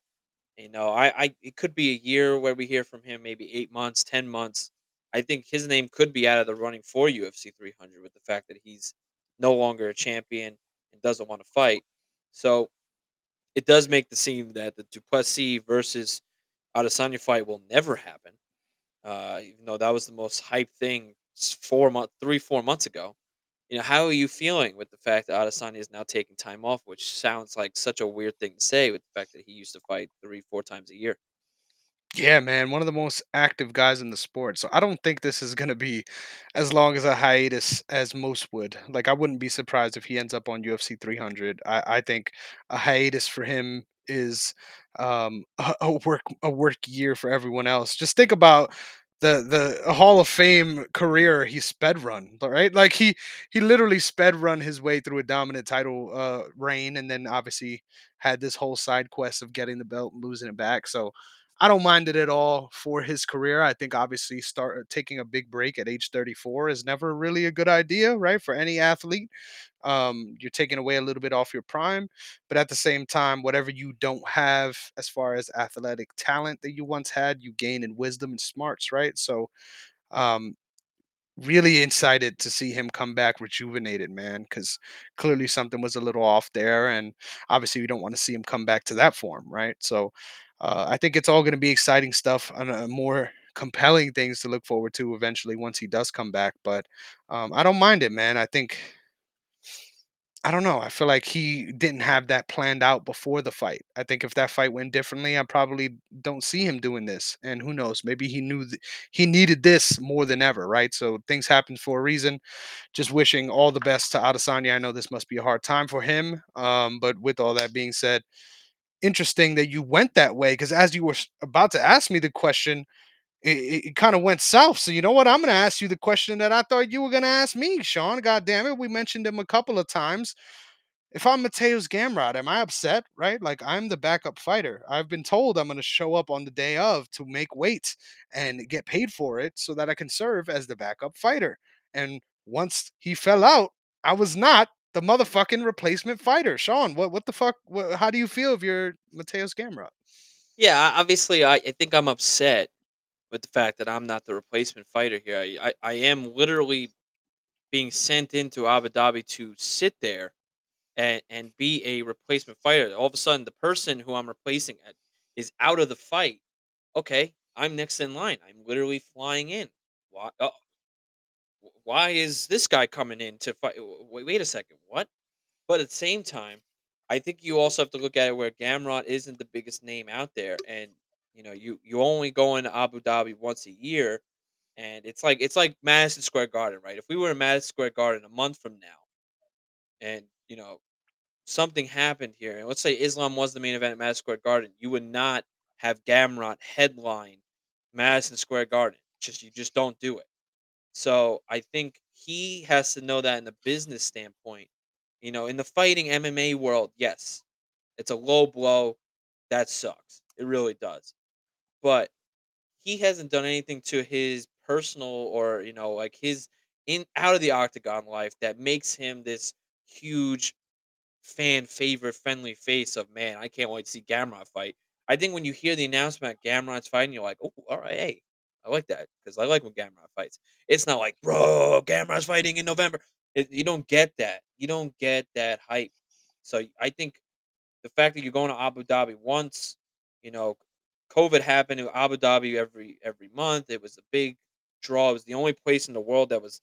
You know, I, I it could be a year where we hear from him, maybe eight months, ten months. I think his name could be out of the running for UFC 300 with the fact that he's no longer a champion and doesn't want to fight. So it does make the seem that the Duplessis versus Adesanya fight will never happen. Uh, even though that was the most hyped thing four month, three, four months ago. You know, how are you feeling with the fact that Adesanya is now taking time off, which sounds like such a weird thing to say with the fact that he used to fight three, four times a year? Yeah, man, one of the most active guys in the sport. So I don't think this is going to be as long as a hiatus as most would. Like I wouldn't be surprised if he ends up on UFC 300. I, I think a hiatus for him is um, a, a work a work year for everyone else. Just think about the the Hall of Fame career he sped run, right? Like he he literally sped run his way through a dominant title uh, reign, and then obviously had this whole side quest of getting the belt and losing it back. So I don't mind it at all for his career. I think obviously start uh, taking a big break at age 34 is never really a good idea, right? For any athlete. Um, you're taking away a little bit off your prime, but at the same time, whatever you don't have as far as athletic talent that you once had, you gain in wisdom and smarts, right? So um really excited to see him come back rejuvenated, man, because clearly something was a little off there. And obviously, we don't want to see him come back to that form, right? So uh, I think it's all going to be exciting stuff and uh, more compelling things to look forward to eventually once he does come back. But um, I don't mind it, man. I think I don't know. I feel like he didn't have that planned out before the fight. I think if that fight went differently, I probably don't see him doing this. And who knows? Maybe he knew th- he needed this more than ever, right? So things happen for a reason. Just wishing all the best to Adesanya. I know this must be a hard time for him. Um, but with all that being said, interesting that you went that way because as you were about to ask me the question, it, it, kind of went south. So you know what? I'm going to ask you the question that I thought you were going to ask me, Sean. God damn it, we mentioned him a couple of times if I'm Mateusz Gamrot, am I upset? Right? Like I'm the backup fighter. I've been told I'm going to show up on the day of to make weight and get paid for it so that I can serve as the backup fighter. And once he fell out, I was not the motherfucking replacement fighter. Sean, what what the fuck? What, how do you feel if you're Mateusz Gamrot? Yeah, obviously, I, I think I'm upset with the fact that I'm not the replacement fighter here. I, I, I am literally being sent into Abu Dhabi to sit there and and be a replacement fighter. All of a sudden, the person who I'm replacing is out of the fight. Okay, I'm next in line. I'm literally flying in. Why? Uh, why is this guy coming in to fight? Wait, wait a second. What? But at the same time, I think you also have to look at it where Gamrot isn't the biggest name out there, and you know you you only go into Abu Dhabi once a year, and it's like it's like Madison Square Garden, right? If we were in Madison Square Garden a month from now, and you know something happened here, and let's say Islam was the main event at Madison Square Garden, you would not have Gamrot headline Madison Square Garden. Just you just don't do it. So I think he has to know that in the business standpoint. You know, in the fighting MMA world, yes, it's a low blow. That sucks. It really does. But he hasn't done anything to his personal or, you know, like his in out of the octagon life that makes him this huge fan favorite friendly face of man, I can't wait to see Gamrot fight. I think when you hear the announcement Gamrot's fighting, you're like, oh, all right, hey, I like that because I like when Gamrot fights. It's not like, bro, Gamrot's fighting in November. It, you don't get that. You don't get that hype. So I think the fact that you're going to Abu Dhabi once, you know, COVID happened in Abu Dhabi every every month. It was a big draw. It was the only place in the world that was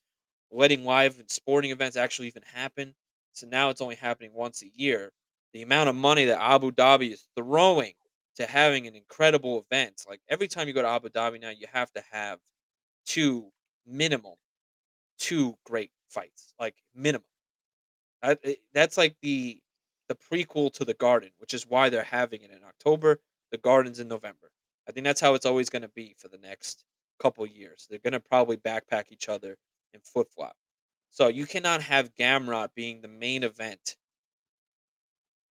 letting live and sporting events actually even happen. So now it's only happening once a year. The amount of money that Abu Dhabi is throwing to having an incredible event, like every time you go to Abu Dhabi now, you have to have two minimum, two great fights, like minimum. Eh, that's like the the prequel to the Garden, which is why they're having it in October. The Garden's in November. I think that's how it's always going to be for the next couple years. They're going to probably backpack each other and flip flop. So you cannot have Gamrot being the main event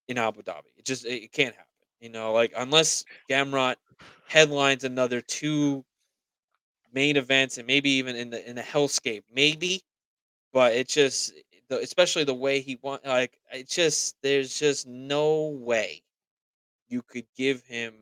in Abu Dhabi. It just it, it can't happen. You know, like unless Gamrot headlines another two main events and maybe even in the in the hellscape, maybe. But it just the, especially the way he want like it just there's just no way you could give him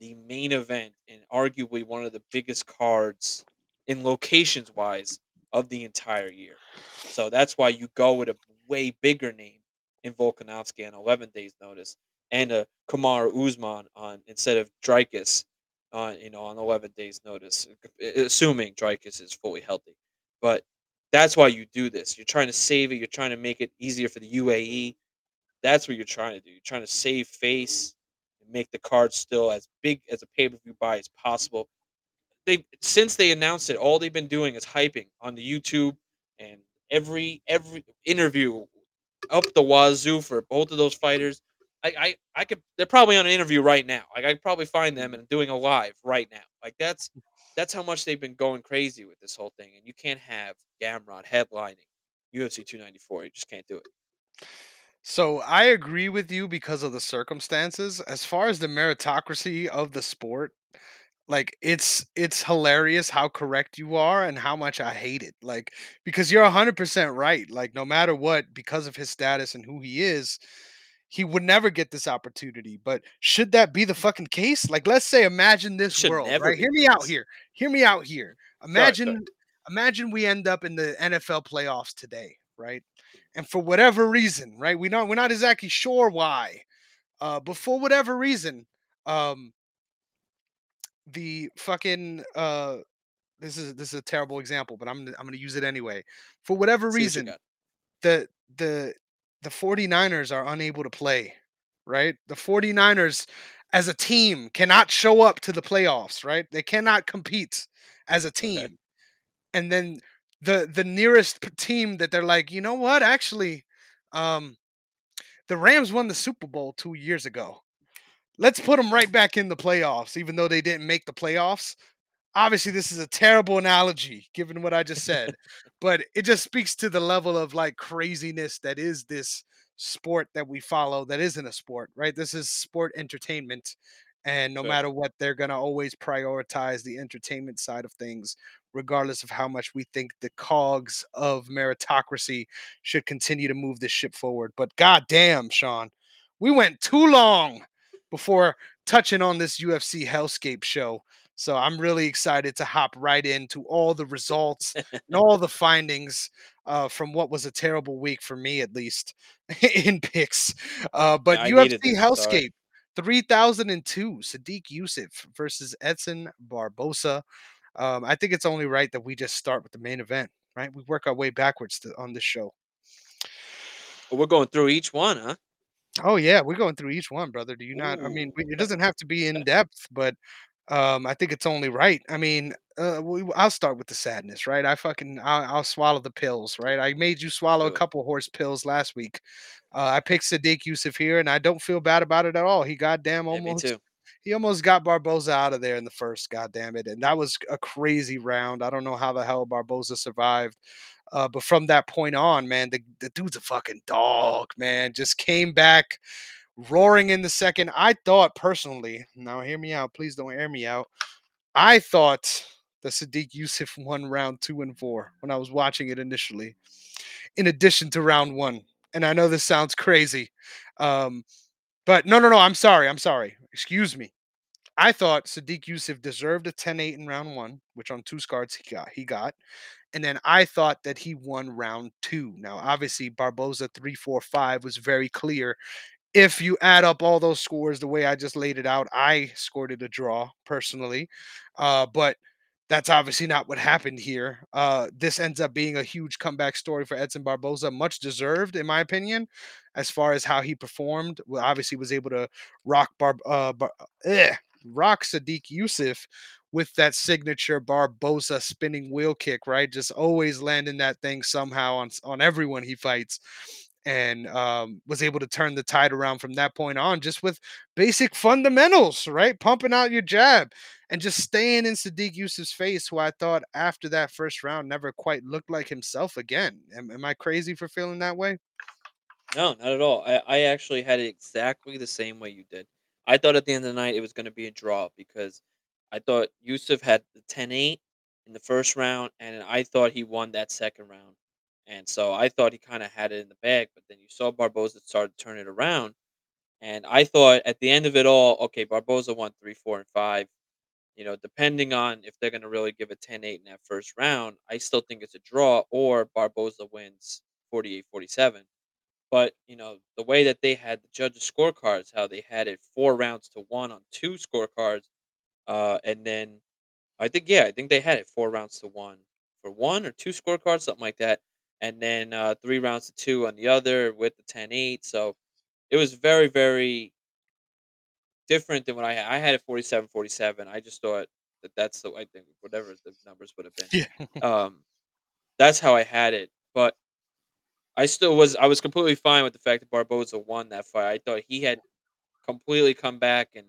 the main event and arguably one of the biggest cards in locations wise of the entire year. So that's why you go with a way bigger name in Volkanovski on 11 days notice and a Kamaru Usman on instead of Dricus on you know on 11 days notice assuming Dricus is fully healthy. But that's why you do this. You're trying to save it, you're trying to make it easier for the UAE. That's what you're trying to do. You're trying to save face and make the card still as big as a pay-per-view buy as possible they since they announced it, all they've been doing is hyping on the YouTube and every every interview up the wazoo for both of those fighters. I, I I could they're probably on an interview right now. Like I could probably find them and doing a live right now. Like that's that's how much they've been going crazy with this whole thing. And you can't have Gamrot headlining UFC 294. You just can't do it. So I agree with you because of the circumstances. As far as the meritocracy of the sport, like it's it's hilarious how correct you are and how much I hate it. Like because you're 100% right. Like no matter what because of his status and who he is, he would never get this opportunity. But should that be the fucking case? Like let's say imagine this should world, right? Hear me out here. Hear me out here. Ahead, go ahead. Imagine imagine we end up in the NFL playoffs today, right? And for whatever reason, right? We not we're not exactly sure why. Uh, but for whatever reason, um, the fucking uh this is this is a terrible example, but I'm I'm gonna use it anyway. For whatever See reason, got. the the the 49ers are unable to play, right? The 49ers as a team cannot show up to the playoffs, right? They cannot compete as a Okay. team. And then the the nearest team that they're like, you know what? Actually, um, the Rams won the Super Bowl two years ago. Let's put them right back in the playoffs, even though they didn't make the playoffs. Obviously, this is a terrible analogy given what I just said, but it just speaks to the level of like craziness that is this sport that we follow that isn't a sport, right? This is sport entertainment. And no Sure. matter what, they're going to always prioritize the entertainment side of things, regardless of how much we think the cogs of meritocracy should continue to move this ship forward. But goddamn, Sean, we went too long before touching on this UFC Hellscape show. So I'm really excited to hop right into all the results and all the findings uh, from what was a terrible week for me, at least in picks. Uh, but I UFC. Hellscape 3002, Sodiq Yusuf versus Edson Barboza. Um, I think it's only right that we just start with the main event, right? We work our way backwards to, on this show. Well, we're going through each one, huh? Oh yeah, we're going through each one, brother. Do you not? I mean, we- it doesn't have to be in depth, but um, I think it's only right. I mean, uh, we, I'll start with the sadness, right? I fucking I'll, I'll swallow the pills, right? I made you swallow a couple horse pills last week. Uh, I picked Sodiq Yusuf here, and I don't feel bad about it at all. He goddamn Yeah, almost too. he almost got Barboza out of there in the first, goddamn it, and that was a crazy round. I don't know how the hell Barboza survived. Uh, but from that point on, man, the, the dude's a fucking dog, man. Just came back roaring in the second. I thought personally, now hear me out, please don't air me out. I thought that Sodiq Yusuf won round two and four when I was watching it initially, in addition to round one. And I know this sounds crazy. Um, but no, no, no, I'm sorry. I'm sorry. Excuse me. I thought Sodiq Yusuf deserved a 10-8 in round one, which on two cards he got. He got. And then I thought that he won round two. Now, obviously, Barboza 345 was very clear if you add up all those scores the way I just laid it out, I scored it a draw personally. Uh, but that's obviously not what happened here. Uh, this ends up being a huge comeback story for Edson Barboza, much deserved, in my opinion, as far as how he performed. Well, obviously, was able to rock Bar, uh, Bar eh, rock Sodiq Yusuf with that signature Barboza spinning wheel kick, right? Just always landing that thing somehow on on everyone he fights and um, was able to turn the tide around from that point on just with basic fundamentals, right? Pumping out your jab and just staying in Sodiq Yusuf's face, who I thought after that first round never quite looked like himself again. Am, am I crazy for feeling that way? No, not at all. I, I actually had it exactly the same way you did. I thought at the end of the night it was going to be a draw because I thought Yusuf had the 10 8 in the first round, and I thought he won that second round. And so I thought he kind of had it in the bag, but then you saw Barboza start to turn it around. And I thought at the end of it all, okay, Barboza won three, four, and five. You know, depending on if they're going to really give a 10 8 in that first round, I still think it's a draw or Barboza wins 48 47 but, you know, the way that they had the judges' scorecards, how they had it 4 rounds to 1 on 2 scorecards, uh, and then I think yeah, I think they had it 4 rounds to 1 for 1 or 2 scorecards, something like that, and then, uh, 3 rounds to 2 on the other with the ten eight. so it was very, very different than what I had. I had it forty seven forty seven. I just thought that that's the I think whatever the numbers would have been. Yeah. Um, that's how I had it, but I still was I was completely fine with the fact that Barboza won that fight. I thought he had completely come back and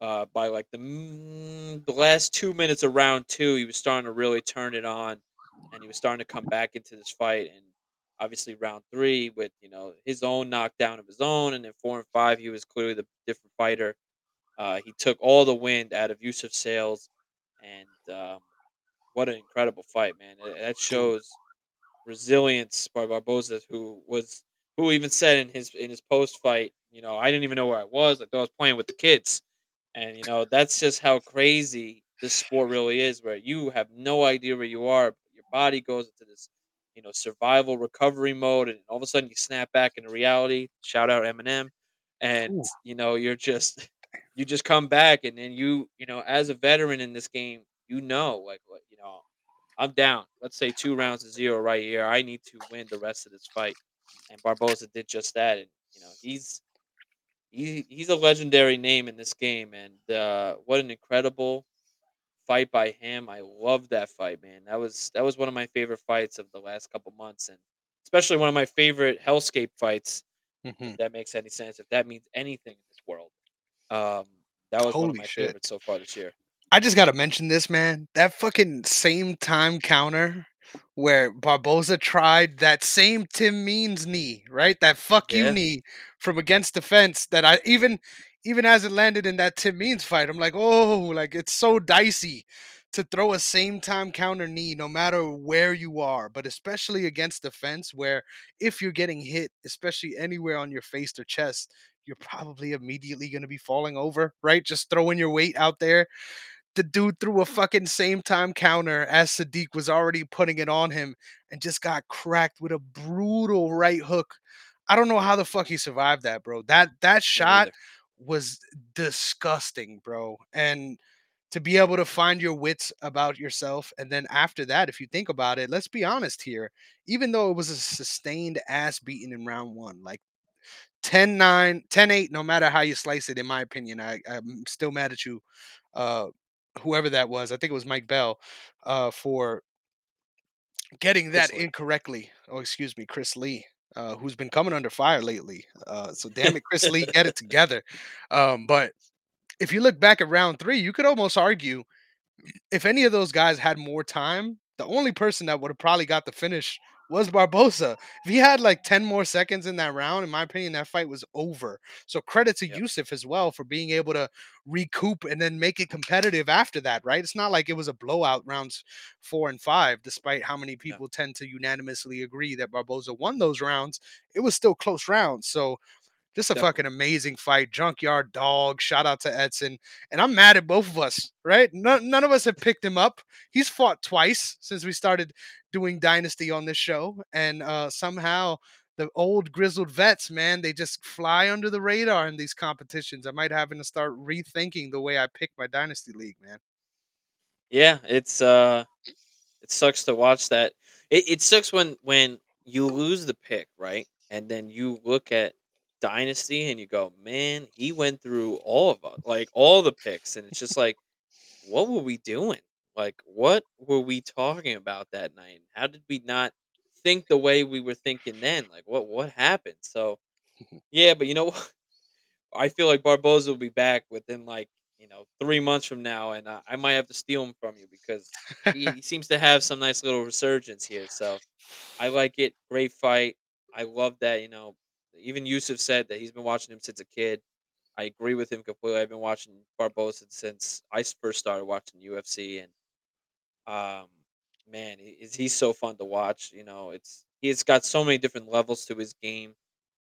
uh, by like the mm, the last two minutes of round two, he was starting to really turn it on, and he was starting to come back into this fight. And obviously round three with you know his own knockdown of his own, and then four and five he was clearly the different fighter. Uh, he took all the wind out of Yusuf sails, and um, what an incredible fight, man! That shows resilience by Barboza, who was who even said in his in his post fight, you know, I didn't even know where I was. I thought I was playing with the kids, and you know that's just how crazy this sport really is, where you have no idea where you are. Body goes into this, you know, survival recovery mode, and all of a sudden you snap back into reality. Shout out Eminem, and ooh, you know you're just you just come back, and then you you know as a veteran in this game, you know like what you know I'm down. Let's say two rounds to zero right here. I need to win the rest of this fight. And Barboza did just that. And you know, he's he, he's a legendary name in this game. And uh, what an incredible fight by him. I love that fight, man. That was that was one of my favorite fights of the last couple months, and especially one of my favorite Hellscape fights. If mhm. that makes any sense, if that means anything in this world, um, that was one of my shit. favorites so far this year. I just gotta mention this, man. That fucking same time counter where Barboza tried that same Tim Means knee, right? That fuck you Yeah, knee from against the fence that I even even as it landed in that Tim Means fight, I'm like, oh, like it's so dicey to throw a same time counter knee no matter where you are, but especially against the fence where if you're getting hit, especially anywhere on your face or chest, you're probably immediately going to be falling over, right? Just throwing your weight out there the dude threw a fucking same time counter as Sodiq was already putting it on him and just got cracked with a brutal right hook. I don't know how the fuck he survived that, bro. That that shot. Was disgusting, bro. And to be able to find your wits about yourself and then after that if you think about it let's be honest here even though it was a sustained ass beating in round 1 like 10 9, 10 8. no matter how you slice it in my opinion I, i'm still mad at you uh whoever that was, I think it was Mike Bell, uh, for getting that Chris Lee. incorrectly. Oh, excuse me, Chris Lee, uh, who's been coming under fire lately. Uh, so damn it, Chris Lee, get it together. Um, but if you look back at round three, you could almost argue if any of those guys had more time, the only person that would have probably got the finish was Barboza. If he had like 10 more seconds in that round, in my opinion, that fight was over. So credit to yep. Yusuf as well for being able to recoup and then make it competitive after that, right? It's not like it was a blowout rounds four and five, despite how many people tend to unanimously agree that Barboza won those rounds. It was still close rounds. So just a Definitely. fucking amazing fight. Junkyard dog. Shout out to Edson. And I'm mad at both of us, right? None, none of us have picked him up. He's fought twice since we started doing Dynasty on this show. And uh, somehow the old grizzled vets, man, they just fly under the radar in these competitions. I might having to start rethinking the way I pick my Dynasty League, man. Yeah, it's uh it sucks to watch that. It it sucks when when you lose the pick, right? And then you look at Dynasty and you go, "Man, he went through all of us, like all the picks." And it's just like, "What were we doing? Like what were we talking about that night? How did we not think the way we were thinking then? Like what what happened?" So, yeah, but you know I feel like Barboza will be back within like you know three months from now, and uh, I might have to steal him from you because he, he seems to have some nice little resurgence here. So I like it. Great fight. I love that. You know, even Yusuf said that he's been watching him since a kid. I agree with him completely. I've been watching Barboza since I first started watching UFC, and um, man, he, is he's so fun to watch. You know, it's he's got so many different levels to his game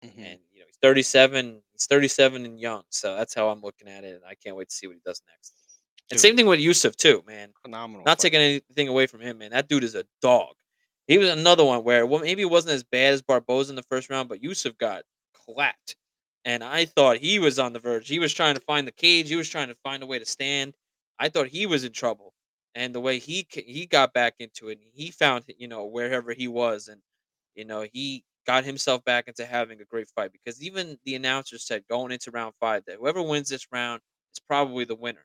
Mhm. and you know he's 37 he's 37 and young so that's how i'm looking at it and i can't wait to see what he does next and Dude, same thing with yusuf too man phenomenal not taking anything away from him man that dude is a dog he was another one where well maybe it wasn't as bad as barboza in the first round but yusuf got clapped and i thought he was on the verge he was trying to find the cage he was trying to find a way to stand i thought he was in trouble and the way he he got back into it he found you know wherever he was and you know, he got himself back into having a great fight because even the announcer said going into round five that whoever wins this round is probably the winner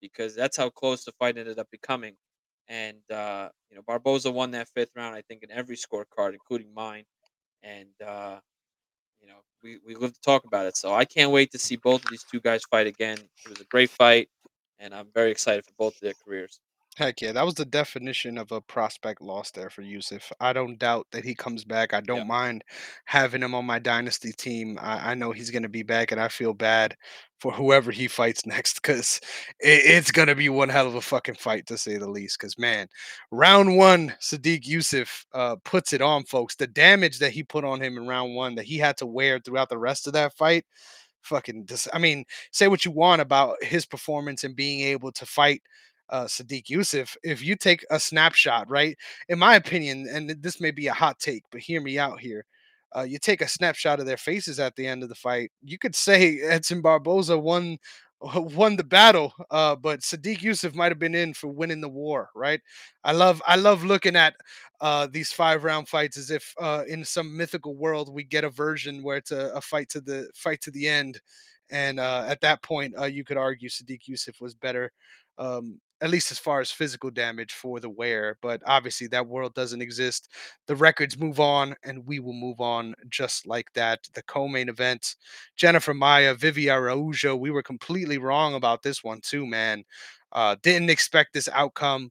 because that's how close the fight ended up becoming. And uh, you know, Barboza won that fifth round, I think, in every scorecard, including mine. And uh, you know, we we live to talk about it. So I can't wait to see both of these two guys fight again. It was a great fight, and I'm very excited for both of their careers. Heck yeah, that was the definition of a prospect loss there for Yusuf. I don't doubt that he comes back. I Yeah. don't mind having him on my dynasty team. I, I know he's going to be back, and I feel bad for whoever he fights next because it, it's going to be one hell of a fucking fight to say the least. Because, man, round one, Sodiq Yusuf uh, puts it on, folks. The damage that he put on him in round one that he had to wear throughout the rest of that fight fucking dis- I mean, say what you want about his performance and being able to fight uh, Sodiq Yusuf. If you take a snapshot, right, in my opinion, and this may be a hot take, but hear me out here. Uh, you take a snapshot of their faces at the end of the fight. You could say Edson Barboza won won the battle, uh, but Sodiq Yusuf might have been in for winning the war, right? I love I love looking at uh, these five round fights as if uh, in some mythical world we get a version where it's a, a fight to the fight to the end, and uh, at that point uh, you could argue Sodiq Yusuf was better, um, at least as far as physical damage for the wear. But obviously that world doesn't exist. The records move on, and we will move on just like that. The co-main event, Jennifer Maia, Vivi Araujo. We were completely wrong about this one too, man. Uh, didn't expect this outcome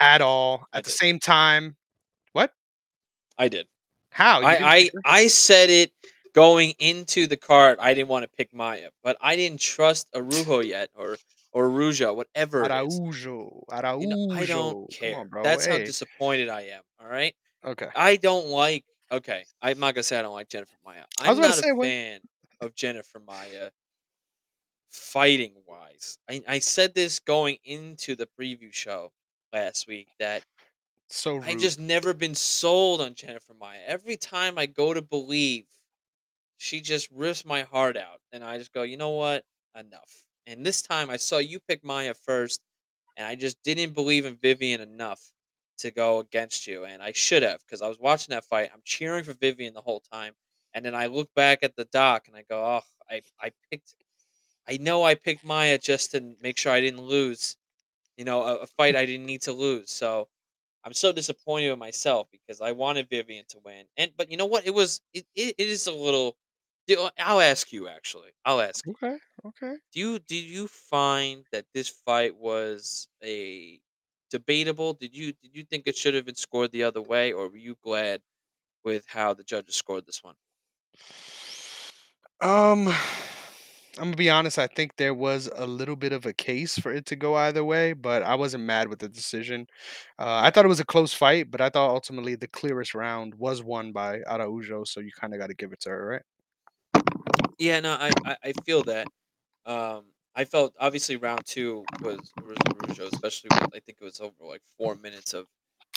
at all. I At the did. same time, what? I did. How? You I? I I said it going into the card. I didn't want to pick Maia, but I didn't trust Arujo yet, or or Aruja, whatever it is. Araujo. You know, I don't Araujo. Come care. on, bro. That's how Hey. disappointed I am. All right. Okay. I don't like. Okay, I'm not gonna say I don't like Jennifer Maia. I was I'm about to not a say what fan of Jennifer Maia fighting wise. I, I said this going into the preview show last week that so I just never been sold on Jennifer Maia. Every time I go to believe, she just rips my heart out, and I just go, you know what, enough. And this time I saw you pick Maia first, and I just didn't believe in Vivian enough to go against you, and I should have because I was watching that fight. I'm cheering for Vivian the whole time, and then I look back at the doc and I go, oh, I I picked. I know I picked Maia just to make sure I didn't lose. You know, a, a fight I didn't need to lose. So I'm so disappointed with myself because I wanted Vivian to win. And but you know what? It was it, it, it is a little. Do- I'll ask you actually. I'll ask you. Okay. Okay. Do you did you find that this fight was a debatable? Did you did you think it should have been scored the other way, or were you glad with how the judges scored this one? Um, I'm gonna be honest. I think there was a little bit of a case for it to go either way, but I wasn't mad with the decision. Uh, I thought it was a close fight, but I thought ultimately the clearest round was won by Araujo. So you kind of got to give it to her, right? Yeah, no, I I, I feel that. Um, I felt obviously round two was was especially with I think it was over like four minutes of,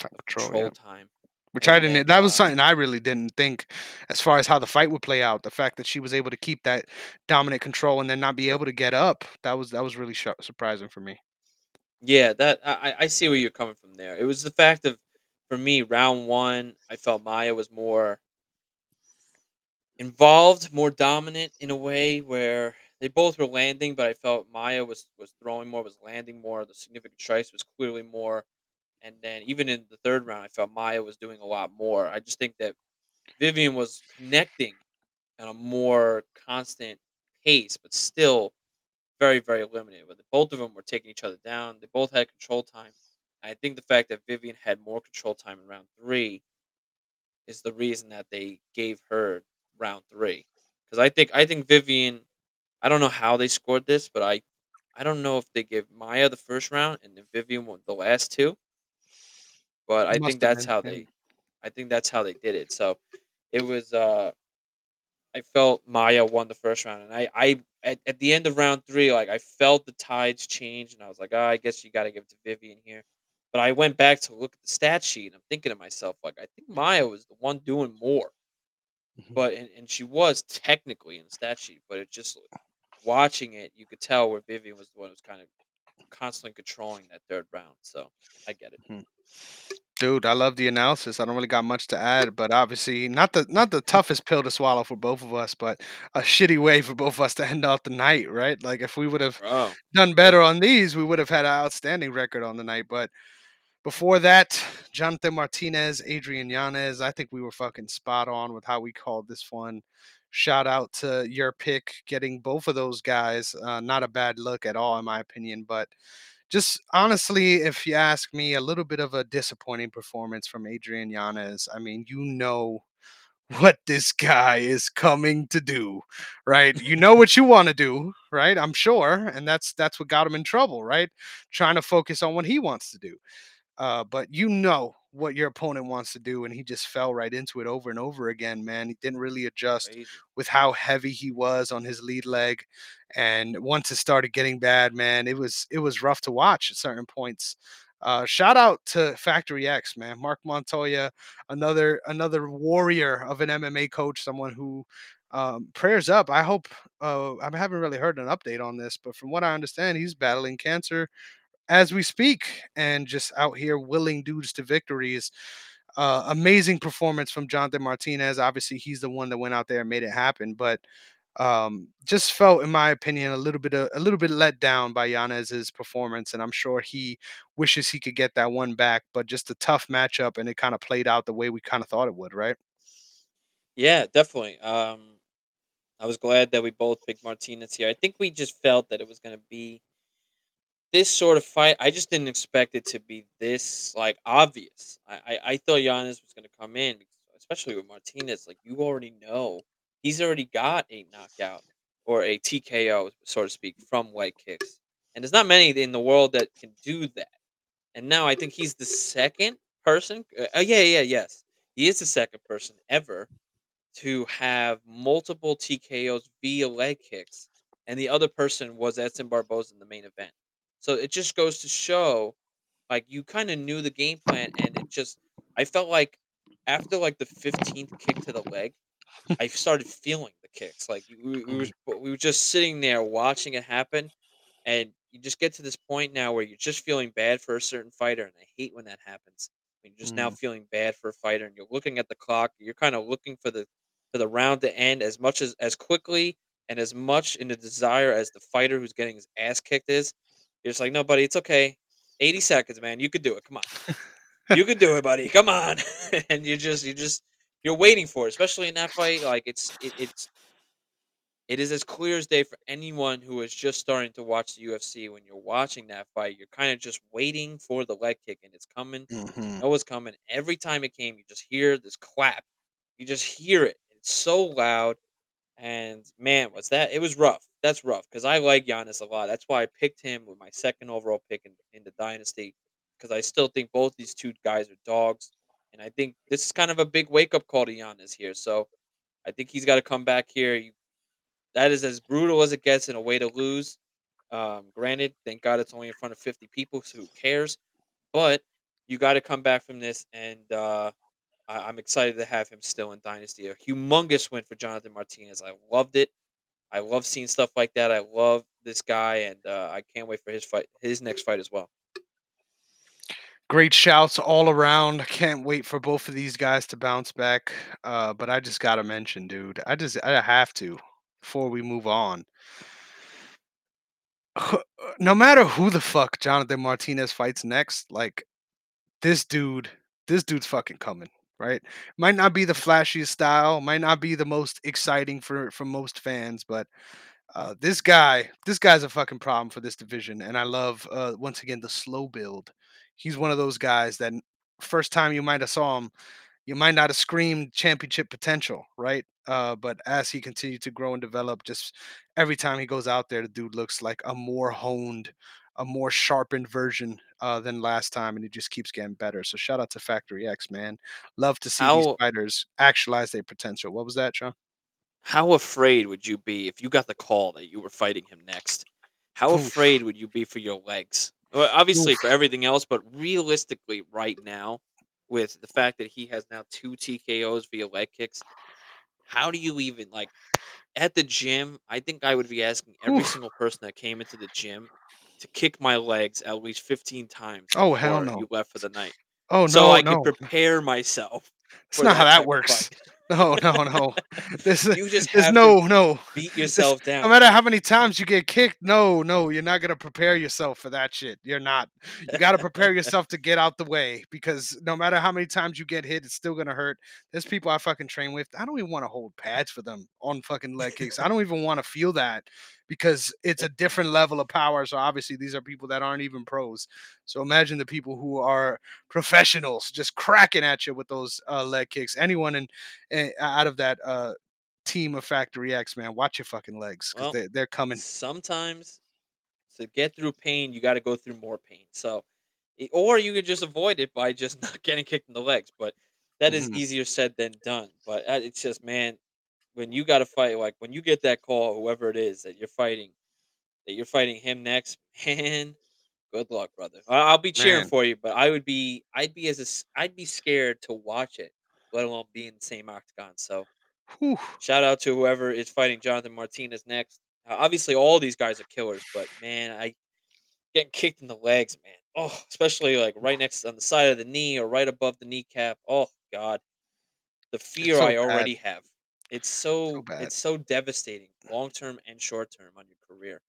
of control, control yeah. time, Which I didn't. then That was uh, something I really didn't think, as far as how the fight would play out. The fact that she was able to keep that dominant control and then not be able to get up. That was that was really sho surprising for me. yeah, that I I see where you're coming from there. It was the fact of for me round one, I felt Maia was more involved, more dominant in a way where they both were landing, but I felt Maia was was throwing more, was landing more. The significant strikes was clearly more. And then even in the third round, I felt Maia was doing a lot more. I just think that Vivian was connecting at a more constant pace, but still very, very limited. But both of them were taking each other down. They both had control time. I think the fact that Vivian had more control time in round three is the reason that they gave her round three. Because I think I think Vivian, I don't know how they scored this, but I I don't know if they gave Maia the first round and then Vivian won the last two. But I think that's how yeah. they I think that's how they did it. So it was uh I felt Maia won the first round, and I, I at, at the end of round three, like I felt the tides change, and I was like, oh, I guess you got to give it to Vivian here. But I went back to look at the stat sheet, and I'm thinking to myself, like, I think Maia was the one doing more, Mhm. but and, and she was technically in the stat sheet, but it just watching it, you could tell where Vivian was the one who was kind of constantly controlling that third round. So I get it. Mhm. Dude, I love the analysis. I don't really got much to add, but obviously not the not the toughest pill to swallow for both of us, but a shitty way for both of us to end off the night, right? Like if we would have Bro, done better on these, we would have had an outstanding record on the night. But before that, Jonathan Martinez, Adrian Yanez, I think we were fucking spot on with how we called this one. Shout out to your pick, getting both of those guys. Uh, not a bad look at all, in my opinion. But just honestly, if you ask me, a little bit of a disappointing performance from Adrian Yanez. I mean, you know what this guy is coming to do, right? You know what you want to do, right? I'm sure, and that's that's what got him in trouble, right? Trying to focus on what he wants to do. Uh, but you know what your opponent wants to do, and he just fell right into it over and over again, man. He didn't really adjust Crazy. with how heavy he was on his lead leg. And once it started getting bad, man, it was it was rough to watch at certain points. Uh, shout out to Factory X, man. Marc Montoya, another another warrior of an MMA coach, someone who um, prayers up. I hope uh, I haven't really heard an update on this, but from what I understand, he's battling cancer as we speak and just out here willing dudes to victories. Uh, amazing performance from Jonathan Martinez. Obviously, he's the one that went out there and made it happen, but um, just felt, in my opinion, a little bit of, a little bit let down by Yanez's performance, and I'm sure he wishes he could get that one back. But just a tough matchup, and it kind of played out the way we kind of thought it would, right? Yeah, definitely. Um, I was glad that we both picked Martinez here. I think we just felt that it was going to be this sort of fight. I just didn't expect it to be this like obvious. I I, I thought Yanez was going to come in, especially with Martinez. Like you already know, he's already got a knockout or a TKO, so to speak, from leg kicks, and there's not many in the world that can do that. And now I think he's the second person. Uh, uh, yeah, yeah, yes, he is the second person ever to have multiple TKOs via leg kicks, and the other person was Edson Barboza in the main event. So it just goes to show, like you kind of knew the game plan, and it just I felt like after like the fifteenth kick to the leg, I started feeling the kicks. Like we, we was we were just sitting there watching it happen, and you just get to this point now where you're just feeling bad for a certain fighter, and I hate when that happens. When you're just now Mm, feeling bad for a fighter, and you're looking at the clock. You're kind of looking for the for the round to end as much as as quickly and as much in the desire as the fighter who's getting his ass kicked is. You're just like, no, buddy, it's okay. 80 seconds, man. You could do it. Come on. You could do it, buddy. Come on. and you just you just you're waiting for it, especially in that fight. Like it's it, it's it is as clear as day for anyone who is just starting to watch the UFC. When you're watching that fight, you're kind of just waiting for the leg kick, and it's coming. You mhm. know it's coming. Every time it came, you just hear this clap. You just hear it. It's so loud and man, was that it was rough. That's rough because I like Yanez a lot. That's why I picked him with my second overall pick in, in the dynasty because I still think both these two guys are dogs, and I think this is kind of a big wake up call to Yanez here. So I think he's got to come back here. You, that is as brutal as it gets in a way to lose. Um, granted, thank God it's only in front of fifty people, so who cares? But you got to come back from this, and uh, I, I'm excited to have him still in dynasty. A humongous win for Jonathan Martinez. I loved it. I love seeing stuff like that. I love this guy, and uh, I can't wait for his fight, his next fight as well. Great shouts all around. I can't wait for both of these guys to bounce back. Uh, but I just gotta mention, dude. I just I have to before we move on. No matter who the fuck Jonathan Martinez fights next, like this dude, this dude's fucking coming, right? Might not be the flashiest style, might not be the most exciting for for most fans, but uh, this guy, this guy's a fucking problem for this division, and I love uh, once again the slow build. He's one of those guys that first time you might have saw him, you might not have screamed championship potential, right? Uh, but as he continued to grow and develop, just every time he goes out there, the dude looks like a more honed, a more sharpened version uh, than last time, and he just keeps getting better. So shout out to Factory X, man. Love to see these fighters actualize their potential. What was that, Sean? how afraid would you be if you got the call that you were fighting him next? How Oof, afraid would you be for your legs? Well, obviously oof. for everything else, but realistically, right now, with the fact that he has now two TKOs via leg kicks, how do you even like at the gym? I think I would be asking every Oof. single person that came into the gym to kick my legs at least 15 times Oh, hell no. you left for the night. Oh, no. So no, I could prepare myself That's not how that that fight. works. No, no, no. There's You just to no no. beat This down. no matter how many times you get kicked, no, no, you're not gonna prepare yourself for that shit. You're not. You gotta prepare yourself to get out the way because no matter how many times you get hit, it's still gonna hurt. There's people I fucking train with. I don't even want to hold pads for them on fucking leg kicks. I don't even want to feel that because it's a different level of power. So obviously these are people that aren't even pros. So imagine the people who are professionals just cracking at you with those uh, leg kicks. Anyone in, in out of that uh, team of Factory X, man, watch your fucking legs because Well, they, they're coming. sometimes to get through pain, you got to go through more pain. So, or you could just avoid it by just not getting kicked in the legs. But that is Mhm. easier said than done. But uh, it's just, man, when you got to fight, like when you get that call, whoever it is that you're fighting, that you're fighting him next, man. Good luck, brother. I'll be cheering Man, for you, but I would be, I'd be as a, I'd be scared to watch it, let alone be in the same octagon. So, whew, Shout out to whoever is fighting Jonathan Martinez next. Uh, obviously, all these guys are killers, but man, I getting kicked in the legs, man. Oh, especially like right next on the side of the knee or right above the kneecap. Oh God, the fear so I bad, already have. It's so so bad. it's so devastating, long term and short term on your career.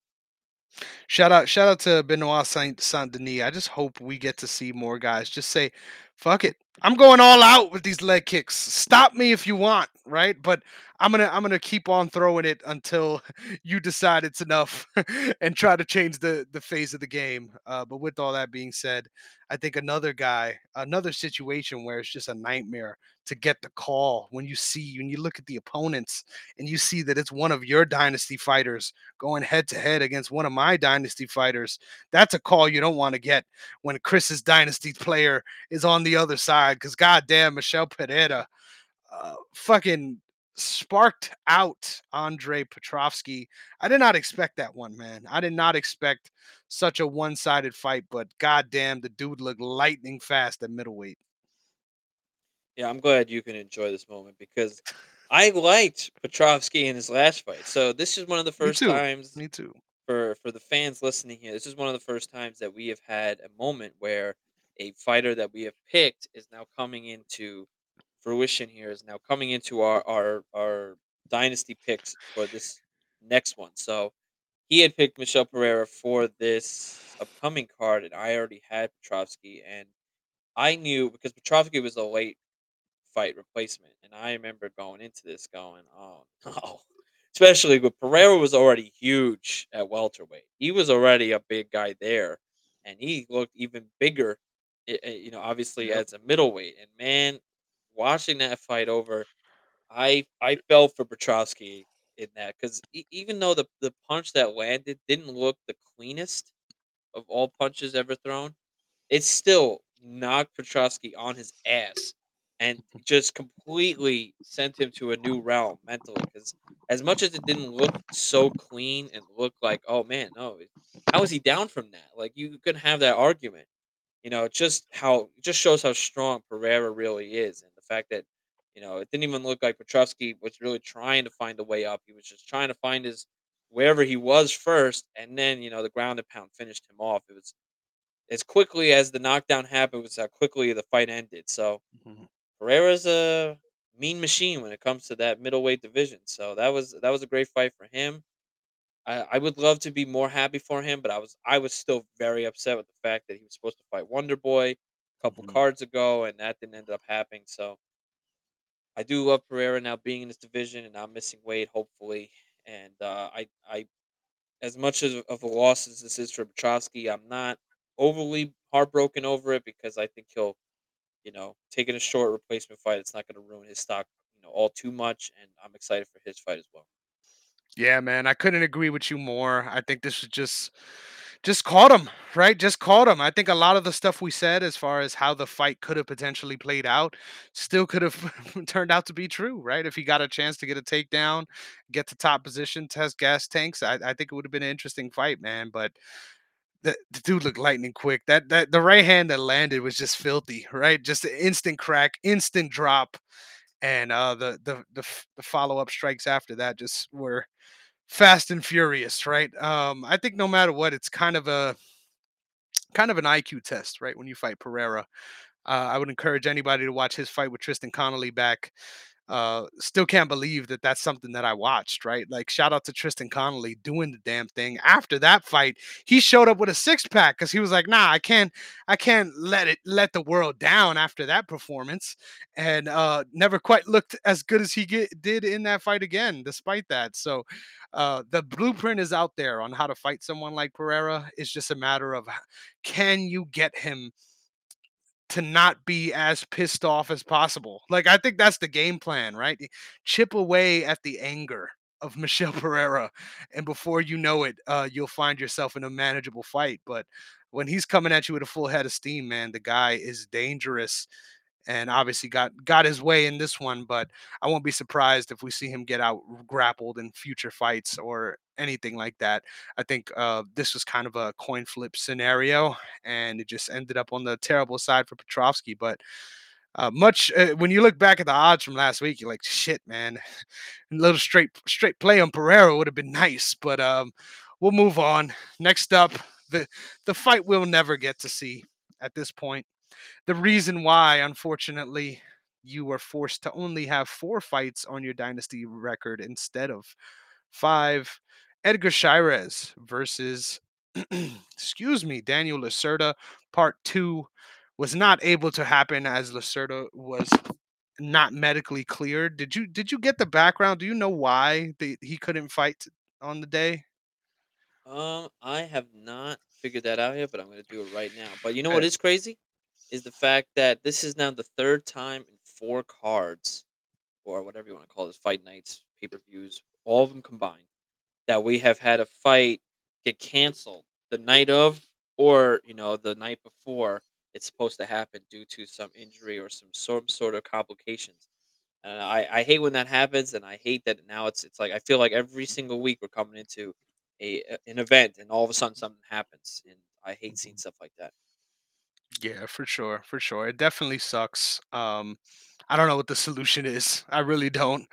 Shout out, shout out to Benoit Saint Saint Denis. I just hope we get to see more guys just say, "Fuck it, I'm going all out with these leg kicks. Stop me if you want, right? But I'm gonna, I'm gonna keep on throwing it until you decide it's enough, and try to change the the phase of the game." Uh, but with all that being said, I think another guy, another situation where it's just a nightmare to get the call when you see when you look at the opponents and you see that it's one of your dynasty fighters going head to head against one of my dynasty fighters, that's a call you don't want to get when Chris's dynasty player is on the other side. Because goddamn, Michel Pereira, uh, fucking sparked out Andre Petroski. I did not expect that one, man. I did not expect such a one-sided fight, but goddamn, the dude looked lightning fast at middleweight. Yeah, I'm glad you can enjoy this moment because I liked Petroski in his last fight. So this is one of the Me first too. times Me too. for for the fans listening here, this is one of the first times that we have had a moment where a fighter that we have picked is now coming into fruition here is now coming into our our our dynasty picks for this next one. So he had picked Michel Pereira for this upcoming card, and I already had Petroski, and I knew because Petroski was a late fight replacement. And I remember going into this going, "Oh no!" Especially with Pereira was already huge at welterweight. He was already a big guy there, and he looked even bigger. I- i- eh, You know, obviously Yep. as a middleweight. And man, watching that fight over, I I eh felt for Petroski in that because even though the the punch that landed didn't look the cleanest of all punches ever thrown, it still knocked Petroski on his ass and just completely sent him to a new realm mentally. Because as much as it didn't look so clean and look like, oh man, no, it- how is he down from that? Like you could have that argument. You know, just how just shows how strong Pereira really is, and the fact that you know it didn't even look like Petroski was really trying to find a way up. He was just trying to find his wherever he was first, and then you know the ground and pound finished him off. It was as quickly as the knockdown happened was how quickly the fight ended. So Mhm. Pereira's a mean machine when it comes to that middleweight division. So that was that was a great fight for him. I, I would love to be more happy for him, but I was I was still very upset with the fact that he was supposed to fight Wonder Boy a couple Mhm. cards ago, and that didn't end up happening. So I do love Pereira now being in this division, and I'm missing weight, hopefully. And uh, I I as much as of a loss as this is for Petroski, I'm not overly heartbroken over it because I think he'll, you know, taking a short replacement fight, it's not going to ruin his stock, you know, all too much. And I'm excited for his fight as well. Yeah, man, I couldn't agree with you more. I think this was just just caught him, right? Just caught him. I think a lot of the stuff we said as far as how the fight could have potentially played out still could have turned out to be true, right? If he got a chance to get a takedown, get to top position, test gas tanks, I, I think it would have been an interesting fight, man. But the, the dude looked lightning quick. That that the right hand that landed was just filthy, right? Just an instant crack, instant drop, and uh the the the, the follow up strikes after that just were Fast and Furious, right? Um, I think no matter what, it's kind of a kind of an IQ test, right? When you fight Pereira, uh, I would encourage anybody to watch his fight with Tristan Connelly back uh, still can't believe that that's something that I watched, right? Like, shout out to Tristan Connelly doing the damn thing. After that fight, he showed up with a six pack because he was like, "Nah, I can't, I can't let it let the world down after that performance," and uh, never quite looked as good as he get, did in that fight again, despite that. So, uh, the blueprint is out there on how to fight someone like Pereira. It's just a matter of can you get him to not be as pissed off as possible. Like I think that's the game plan, right? Chip away at the anger of Michel Pereira, and before you know it, uh, you'll find yourself in a manageable fight. But when he's coming at you with a full head of steam, man, the guy is dangerous and obviously got got his way in this one. But I won't be surprised if we see him get out grappled in future fights or anything like that. I think uh, this was kind of a coin flip scenario, and it just ended up on the terrible side for Petroski. But uh, much uh, when you look back at the odds from last week, you're like, shit, man, a little straight straight play on Pereira would have been nice. But um, we'll move on. Next up, the the fight we'll never get to see at this point the reason why, unfortunately, you were forced to only have four fights on your dynasty record instead of five. Edgar Chairez versus, excuse me, Daniel Lacerda, part two, was not able to happen as Lacerda was not medically cleared. Did you did you get the background? Do you know why they, he couldn't fight on the day? Um, I have not figured that out yet, but I'm gonna do it right now. But you know what Uh, crazy? Is the fact that this is now the third time in four cards, or whatever you want to call this, fight nights, pay per views, all of them combined, that we have had a fight get canceled the night of, or you know, the night before it's supposed to happen due to some injury or some sort sort of complications. And I, I hate when that happens, and I hate that now it's it's like I feel like every single week we're coming into a a- an event, and all of a sudden something happens, and I hate seeing stuff like that. Yeah, for sure, for sure. It definitely sucks. Um, I don't know what the solution is. I really don't.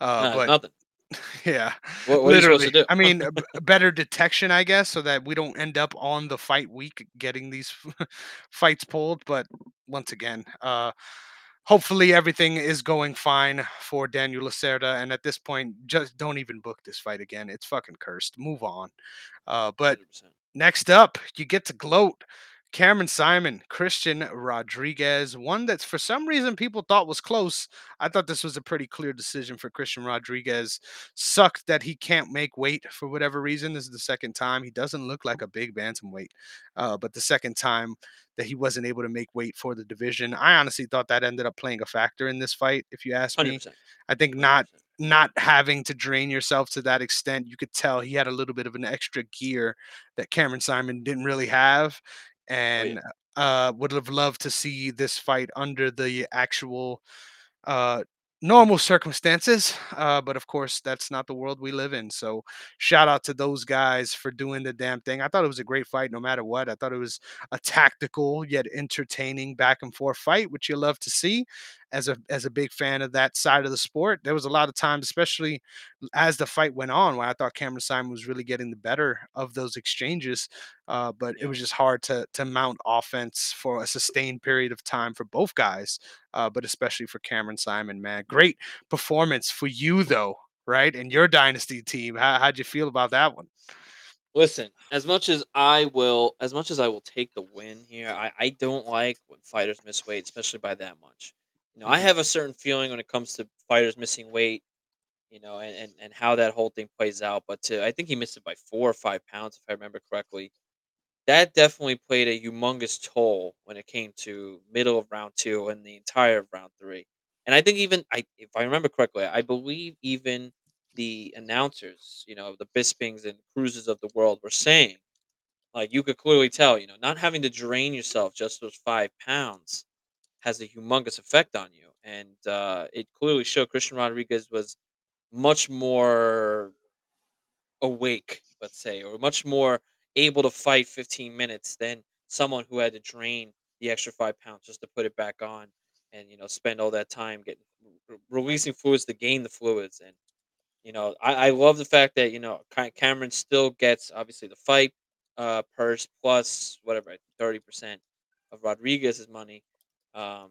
Uh, No, but nothing. yeah, What what literally. do? I mean, a b- a better detection, I guess, so that we don't end up on the fight week getting these fights pulled. But once again, uh, hopefully everything is going fine for Daniel Lacerda. And at this point, just don't even book this fight again. It's fucking cursed. Move on. Uh, but 100%. Next up, you get to gloat. Cameron Saaiman, Christian Rodriguez, one that's for some reason people thought was close. I thought this was a pretty clear decision for Christian Rodriguez. Sucked that he can't make weight for whatever reason. This is the second time. He doesn't look like a big bantamweight, uh, but the second time that he wasn't able to make weight for the division. I honestly thought that ended up playing a factor in this fight, if you ask me. 100%. I think not not having to drain yourself to that extent, you could tell he had a little bit of an extra gear that Cameron Saaiman didn't really have, Oh, yeah. and uh, would have loved to see this fight under the actual uh, normal circumstances. Uh, but of course, that's not the world we live in. So, shout out to those guys for doing the damn thing. I thought it was a great fight, no matter what. I thought it was a tactical yet entertaining back and forth fight, which you love to see. As a as a big fan of that side of the sport, there was a lot of times, especially as the fight went on, where I thought Cameron Saaiman was really getting the better of those exchanges. Uh, but it was just hard to to mount offense for a sustained period of time for both guys uh, but especially for Cameron Saaiman, man. Great performance for you, though, right? And your dynasty team. How, how'd you feel about that one? Listen, as much as I will as much as I will take the win here, I I don't like when fighters miss weight, especially by that much. You know, I Mhm. have a certain feeling when it comes to fighters missing weight, you know, and and, and how that whole thing plays out. But to, I think he missed it by four or five pounds, if I remember correctly. That definitely played a humongous toll when it came to middle of round two and the entire of round three. And I think even I, if I remember correctly, I believe even the announcers, you know, the Bispings and Cruises of the world were saying like, you could clearly tell, you know, not having to drain yourself just those 5 pounds has a humongous effect on you, and, uh, it clearly showed Christian Rodriguez was much more awake, let's say, or much more able to fight 15 minutes than someone who had to drain the extra 5 pounds just to put it back on and, you know, spend all that time getting releasing fluids to gain the fluids, and you know, I, I love the fact that you know Cameron still gets obviously the fight uh, purse plus whatever thirty percent of Rodriguez's money. Um,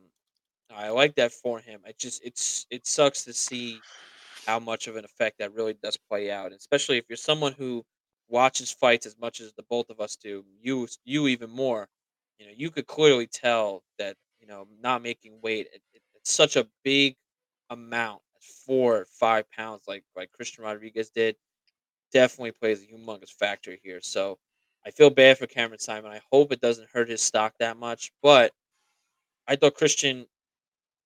I like that for him. I just it's it sucks to see how much of an effect that really does play out, especially if you're someone who watches fights as much as the both of us do. You you even more. You know, you could clearly tell that you know not making weight. It, it- it's such a big amount, four or five pounds, like like Christian Rodriguez did. Definitely plays a humongous factor here. So I feel bad for Cameron Saaiman. I hope it doesn't hurt his stock that much, but I thought Christian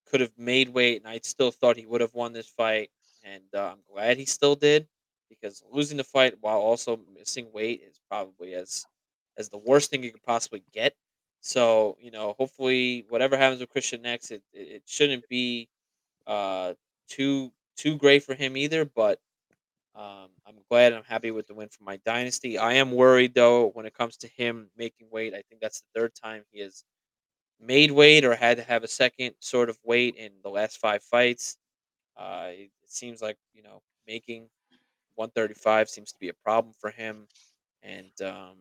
could have made weight, and I still thought he would have won this fight. And uh, I'm glad he still did because losing the fight while also missing weight is probably as as the worst thing you could possibly get. So you know, hopefully, whatever happens with Christian next, it it, shouldn't be uh, too too great for him either. But um, I'm glad. I'm happy with the win for my dynasty. I am worried though when it comes to him making weight. I think that's the third time he has made weight or had to have a second sort of weight in the last five fights. Uh, it, it seems like you know making 135 seems to be a problem for him, and um,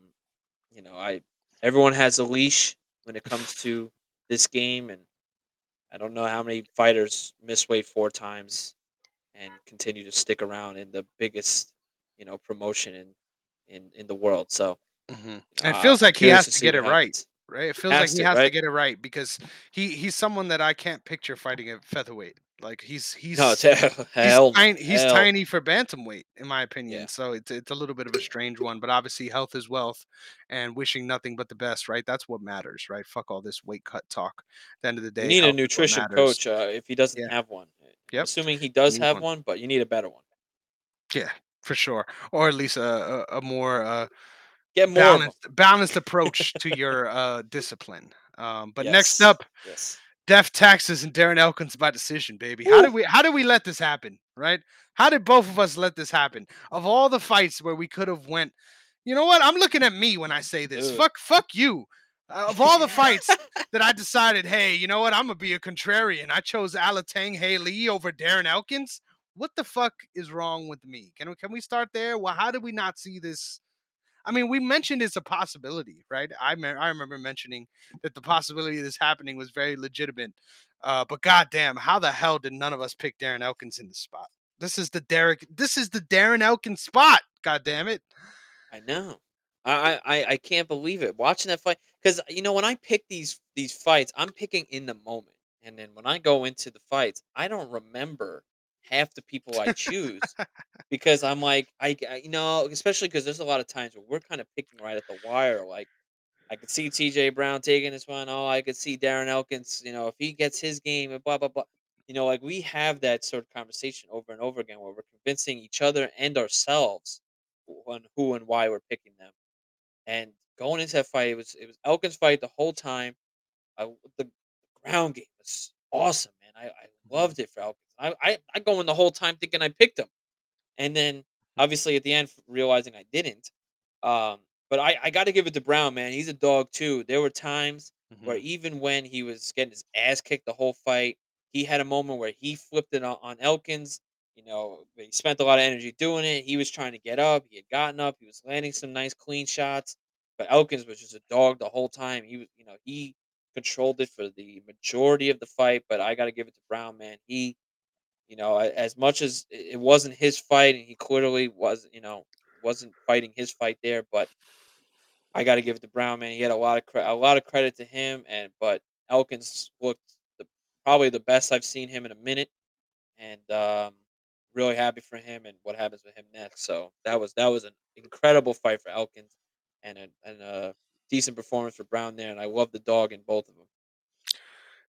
you know I everyone has a leash when it comes to this game, and I don't know how many fighters miss weight four times and continue to stick around in the biggest you know promotion in in in the world. So Mhm. you it I, feels like he has to to get it happens. right? It feels like he to has to get it right because he he's someone that I can't picture fighting at featherweight. Like he's No, he's he's hell no, tiny he's tiny for bantamweight in my Yeah. opinion. So it's it's a little bit of a strange one, but obviously health is wealth and wishing nothing but the best, right? That's what matters, right? Fuck all this weight cut talk. At the end of the You day, need a health is what nutrition coach, uh, if he doesn't Yeah. have one. Uh, Yep. assuming he does have one. one, but you need a better one. Yeah, for sure. Or at least a a, a more uh Get more balanced balanced approach to your uh discipline. Um, but next up, Yes. Def Taxes and Darren Elkins by decision, baby. How did we how did we let this happen? Right? How did both of us let this happen? Of all the fights where we could have went, you know what? I'm looking at me when I say this. Dude. Fuck fuck you. Uh, of all the fights that I decided, hey, you know what? I'm gonna be a contrarian. I chose Alatengheili over Darren Elkins. What the fuck is wrong with me? Can we can we start there? Well, how did we not see this I mean, we mentioned it's a possibility, right? I me- I remember mentioning that the possibility of this happening was very legitimate. Uh, but goddamn, how the hell did none of us pick Darren Elkins in the spot? This is the Derek. This is the Darren Elkins spot. God damn it! I know. I, I I- can't believe it. Watching that fight, because you know when I pick these these fights, I'm picking in the moment, and then when I go into the fights, I don't remember half the people I choose because I'm like I, I you know especially because there's a lot of times where we're kind of picking right at the wire. Like I could see T.J. Brown taking this one. Oh, I could see Darren Elkins. You know if he gets his game and blah blah blah. You know, like we have that sort of conversation over and over again where we're convincing each other and ourselves on who and why we're picking them. And going into that fight, it was it was Elkins' fight the whole time. I, the ground game was awesome, man. I, I mm-hmm. loved it for Elkins. I, I I go in the whole time thinking I picked him, and then obviously at the end realizing I didn't. Um, but I I got to give it to Brown, man. He's a dog too. There were times where Mhm. even when he was getting his ass kicked the whole fight, he had a moment where he flipped it on, on Elkins. You know, he spent a lot of energy doing it. He was trying to get up. He had gotten up. He was landing some nice clean shots. But Elkins was just a dog the whole time. He was, you know, he controlled it for the majority of the fight. But I got to give it to Brown, man. He, you know, as much as it wasn't his fight, and he clearly was, you know, wasn't fighting his fight there, but I got to give it to Brown, man. He had a lot of a lot of credit to him, and but Elkins looked the, probably the best I've seen him in a minute, and um, really happy for him and what happens with him next. So that was that was an incredible fight for Elkins, and a, and a decent performance for Brown there. And I love the dog in both of them.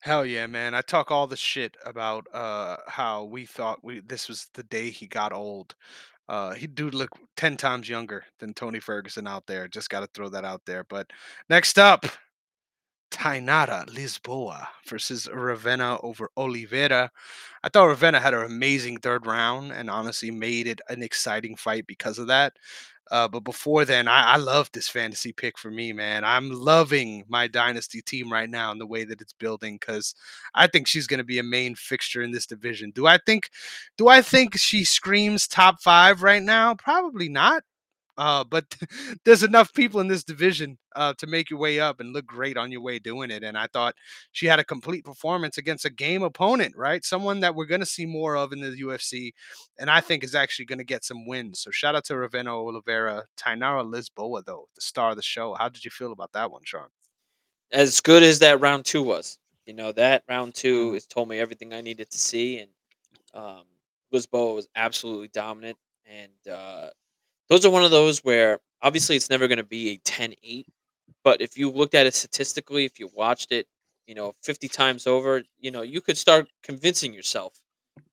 Hell yeah, man! I talk all the shit about uh how we thought we this was the day he got old. Uh, he do look ten times younger than Tony Ferguson out there. Just got to throw that out there. But next up, Tainara Lisboa versus Ravena over Oliveira. I thought Ravena had an amazing third round and honestly made it an exciting fight because of that. Uh, but before then, I, I love this fantasy pick for me, man. I'm loving my dynasty team right now and the way that it's building because I think she's going to be a main fixture in this division. Do I think? Do I think she screams top five right now? Probably not. Uh, but there's enough people in this division uh, to make your way up and look great on your way doing it. And I thought she had a complete performance against a game opponent, right? Someone that we're going to see more of in the UFC, and I think is actually going to get some wins. So shout out to Ravena Oliveira, Tainara Lisboa, though the star of the show. How did you feel about that one, Sean? As good as that round two was, you know, that round two Mhm. has told me everything I needed to see, and um, Lisboa was absolutely dominant. And uh, those are one of those where obviously it's never going to be a ten-eight, but if you looked at it statistically, if you watched it, you know, 50 times over, you know, you could start convincing yourself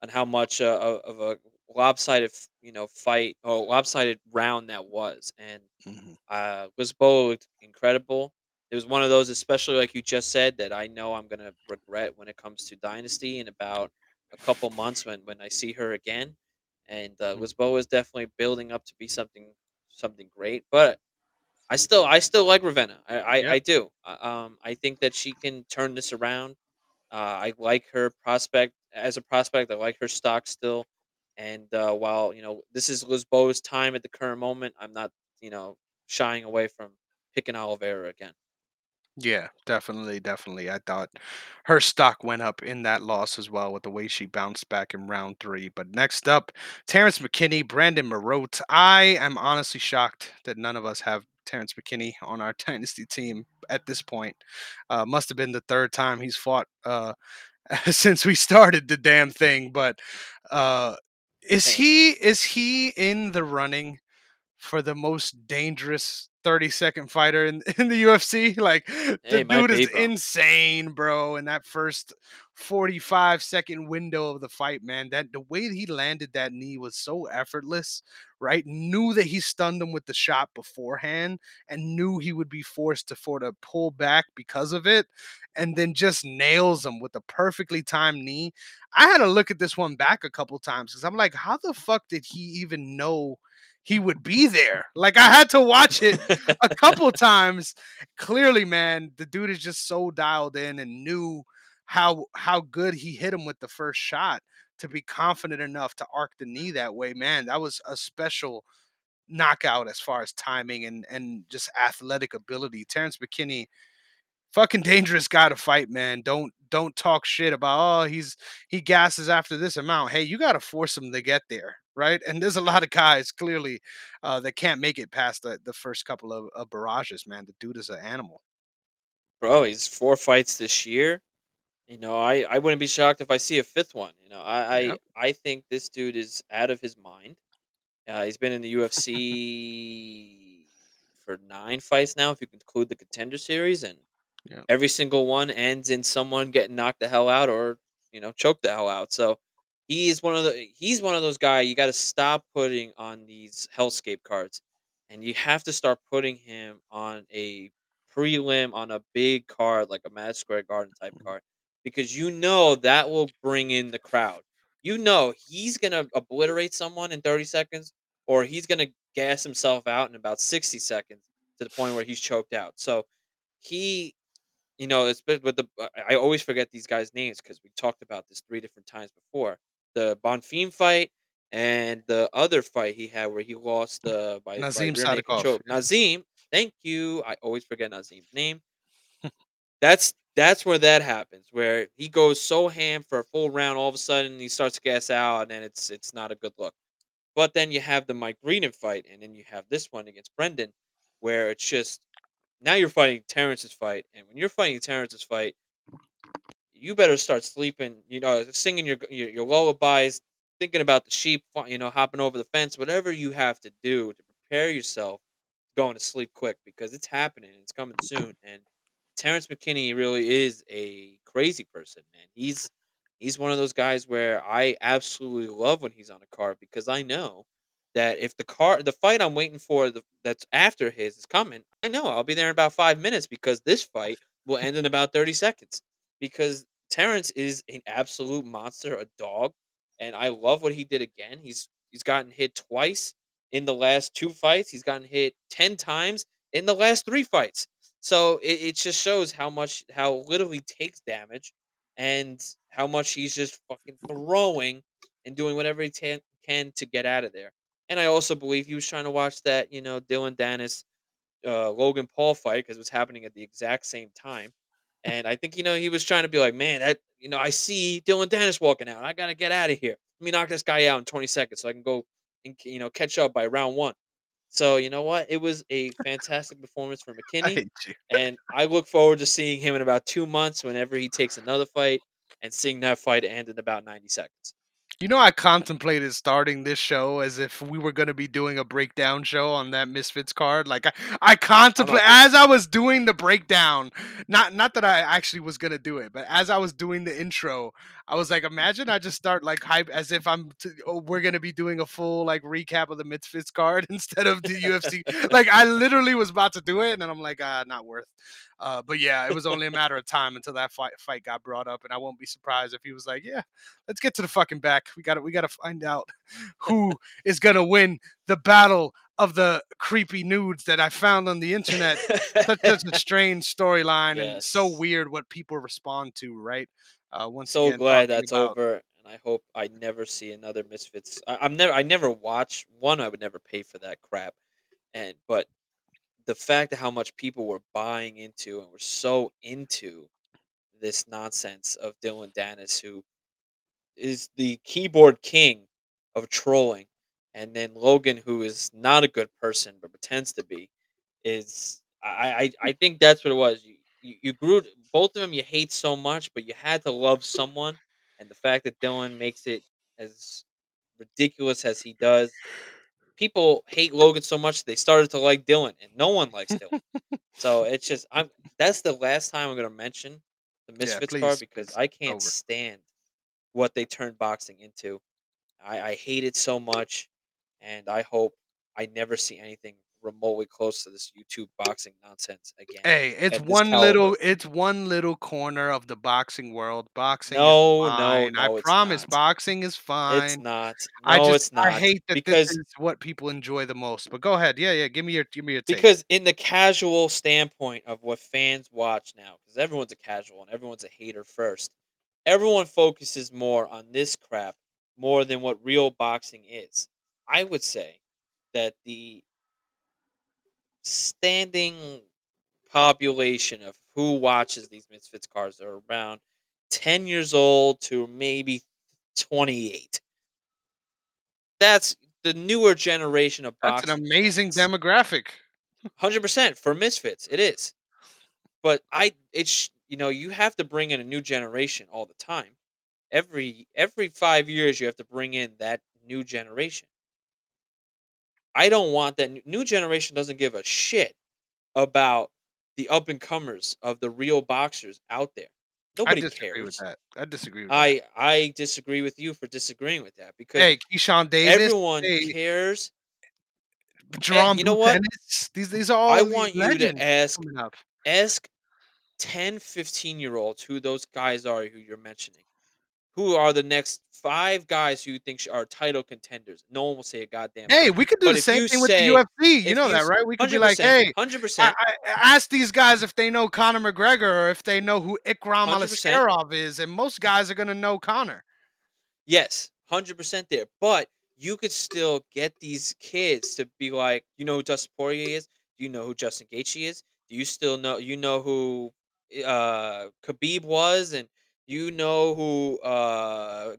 on how much uh, of a lopsided, you know, fight or lopsided round that was. And Mhm. uh, Lisboa looked incredible. It was one of those, especially like you just said, that I know I'm gonna regret when it comes to Dynasty in about a couple months when when I see her again. And uh, Mhm. Lisboa is definitely building up to be something something great. But I still I still like Ravena. I I, Yeah. I do. Uh, Um, I think that she can turn this around. Uh, I like her prospect as a prospect. I like her stock still. And uh, while you know this is Lisboa's time at the current moment, I'm not you know shying away from picking Oliveira again. Yeah, definitely, definitely. I thought her stock went up in that loss as well with the way she bounced back in round three. But next up, Terrence McKinney, Brandon Marotte. I am honestly shocked that none of us have Terrence McKinney on our dynasty team at this point. Uh, must have been the third time he's fought uh, since we started the damn thing. But uh, is he is he in the running for the most dangerous 30 second fighter in, in the UFC. Like the dude is be, bro. insane, bro. In that first 45 second window of the fight, man, that the way he landed that knee was so effortless, right? Knew that he stunned him with the shot beforehand and knew he would be forced to sort of pull back because of it. And then just nails him with a perfectly timed knee. I had to look at this one back a couple times because I'm like, how the fuck did he even know he would be there. Like I had to watch it a couple times. Clearly, man, the dude is just so dialed in and knew how how good he hit him with the first shot to be confident enough to arc the knee that way. Man, that was a special knockout as far as timing and and just athletic ability. Terrence McKinney fucking dangerous guy to fight, man. Don't don't talk shit about oh he's he gasses after this amount. Hey, you got to force him to get there, right? And there's a lot of guys clearly uh, that can't make it past the, the first couple of, of barrages, man. The dude is an animal. bro, he's four fights this year. You know, I I wouldn't be shocked if I see a fifth one. You know, I I, Yep. I think this dude is out of his mind. Uh, he's been in the UFC for nine fights now, if you include the contender series, and Yep. every single one ends in someone getting knocked the hell out or you know choked the hell out. So he is one of the he's one of those guys you got to stop putting on these hellscape cards, and you have to start putting him on a prelim on a big card like a Mad Square Garden type mm-hmm. card because you know that will bring in the crowd. You know he's gonna obliterate someone in 30 seconds, or he's gonna gas himself out in about 60 seconds to the point where he's choked out. So he you know, it's with the I always forget these guys' names because we talked about this 3 different times before. The Bonfim fight and the other fight he had where he lost, uh, by by Nazim Sadykhov. choke. Nazim, thank you. I always forget Nazim's name. That's that's where that happens, where he goes so ham for a full round, all of a sudden he starts to gas out, and then it's it's not a good look. But then you have the Mike Greenan fight, and then you have this one against Brendan, where it's just now you're fighting Terrence's fight, and when you're fighting Terrence's fight, you better start sleeping. You know, singing your your, your lullabies, thinking about the sheep, you know, hopping over the fence, whatever you have to do to prepare yourself going to sleep quick because it's happening. It's coming soon, and Terrence McKinney really is a crazy person, man. He's he's one of those guys where I absolutely love when he's on a card because I know that if the car the fight I'm waiting for the, that's after his is coming, I know I'll be there in about five minutes because this fight will end in about 30 seconds. Because Terrence is an absolute monster, a dog, and I love what he did again. He's he's gotten hit twice in the last two fights. He's gotten hit 10 times in the last three fights. So it, it just shows how much how little he takes damage and how much he's just fucking throwing and doing whatever he can can to get out of there. and I also believe he was trying to watch that, you know, Dillon Danis, uh, Logan Paul fight because it was happening at the exact same time. And I think, you know, he was trying to be like, man, that, you know, I see Dillon Danis walking out. I got to get out of here. Let me knock this guy out in 20 seconds so I can go and, you know, catch up by round one. So, you know what? It was a fantastic performance for McKinney. you. And I look forward to seeing him in about two months whenever he takes another fight and seeing that fight end in about 90 seconds. You know, I contemplated starting this show as if we were going to be doing a breakdown show on that Misfits card. Like I, I contemplate as I was doing the breakdown. Not, not that I actually was going to do it, but as I was doing the intro, I was like, imagine I just start like hype as if I'm. T- oh, we're going to be doing a full like recap of the Misfits card instead of the UFC. like I literally was about to do it, and then I'm like, ah, not worth. Uh, but yeah, it was only a matter of time until that fight fight got brought up, and I won't be surprised if he was like, "Yeah, let's get to the fucking back. We got to we got to find out who is gonna win the battle of the creepy nudes that I found on the internet." Such, such a strange storyline, and so weird what people respond to. Right? Uh, once So again, glad that's about over, and I hope I never see another Misfits. I, I'm never, I never watch one. I would never pay for that crap, and but the fact of how much people were buying into and were so into this nonsense of Dillon Danis, who is the keyboard king of trolling, and then Logan, who is not a good person but pretends to be, is I I, I think that's what it was. You, you you grew both of them you hate so much, but you had to love someone, and the fact that Dillon makes it as ridiculous as he does, people hate Logan so much they started to like Dillon, and no one likes Dillon. So it's just I'm that's the last time I'm gonna mention the yeah. Misfits card Please, because I can't over. stand what they turned boxing into. I, I hate it so much, and I hope I never see anything remotely close to this YouTube boxing nonsense again Hey, it's this one caliber. little it's one little corner of the boxing world. Boxing No, no. I no, it's promise not. boxing is fine. It's not. I No, just it's not. I hate that this Because is what people enjoy the most. But go ahead. Yeah, yeah. Give me your give me your take. because in the casual standpoint of what fans watch now, because everyone's a casual and everyone's a hater first, everyone focuses more on this crap more than what real boxing is. I would say that the standing population of who watches these Misfits cards are around 10 years old to maybe 28. That's the newer generation of That's an amazing demographic. 100% for Misfits, it is. But I it's you know, you have to bring in a new generation all the time. Every every 5 years you have to bring in that new generation. I don't want that new generation doesn't give a shit about the up and comers of the real boxers out there. I Nobody disagree with cares. that. I disagree with that. I I disagree with you for disagreeing with that because Hey, Keyshawn Davis. everyone Hey, cares. Jerome you know what? Dennis. These these are all I want you to ask ask 10, 15 year olds who those guys are who you're mentioning. Who are the next five guys who you think are title contenders? No one will say a goddamn Hey, thing. we could do But the same thing with the UFC. You know you that, right? We could be like, hey, 100%. Ask these guys if they know Conor McGregor or if they know who Ikram 100%. Aliskerov is, and most guys are gonna know Conor. Yes, 100% there. But you could still get these kids to be like, you know who Dustin Poirier is? Do you know who Justin Gaethje is? Do you still know you know who uh Khabib was and you know who uh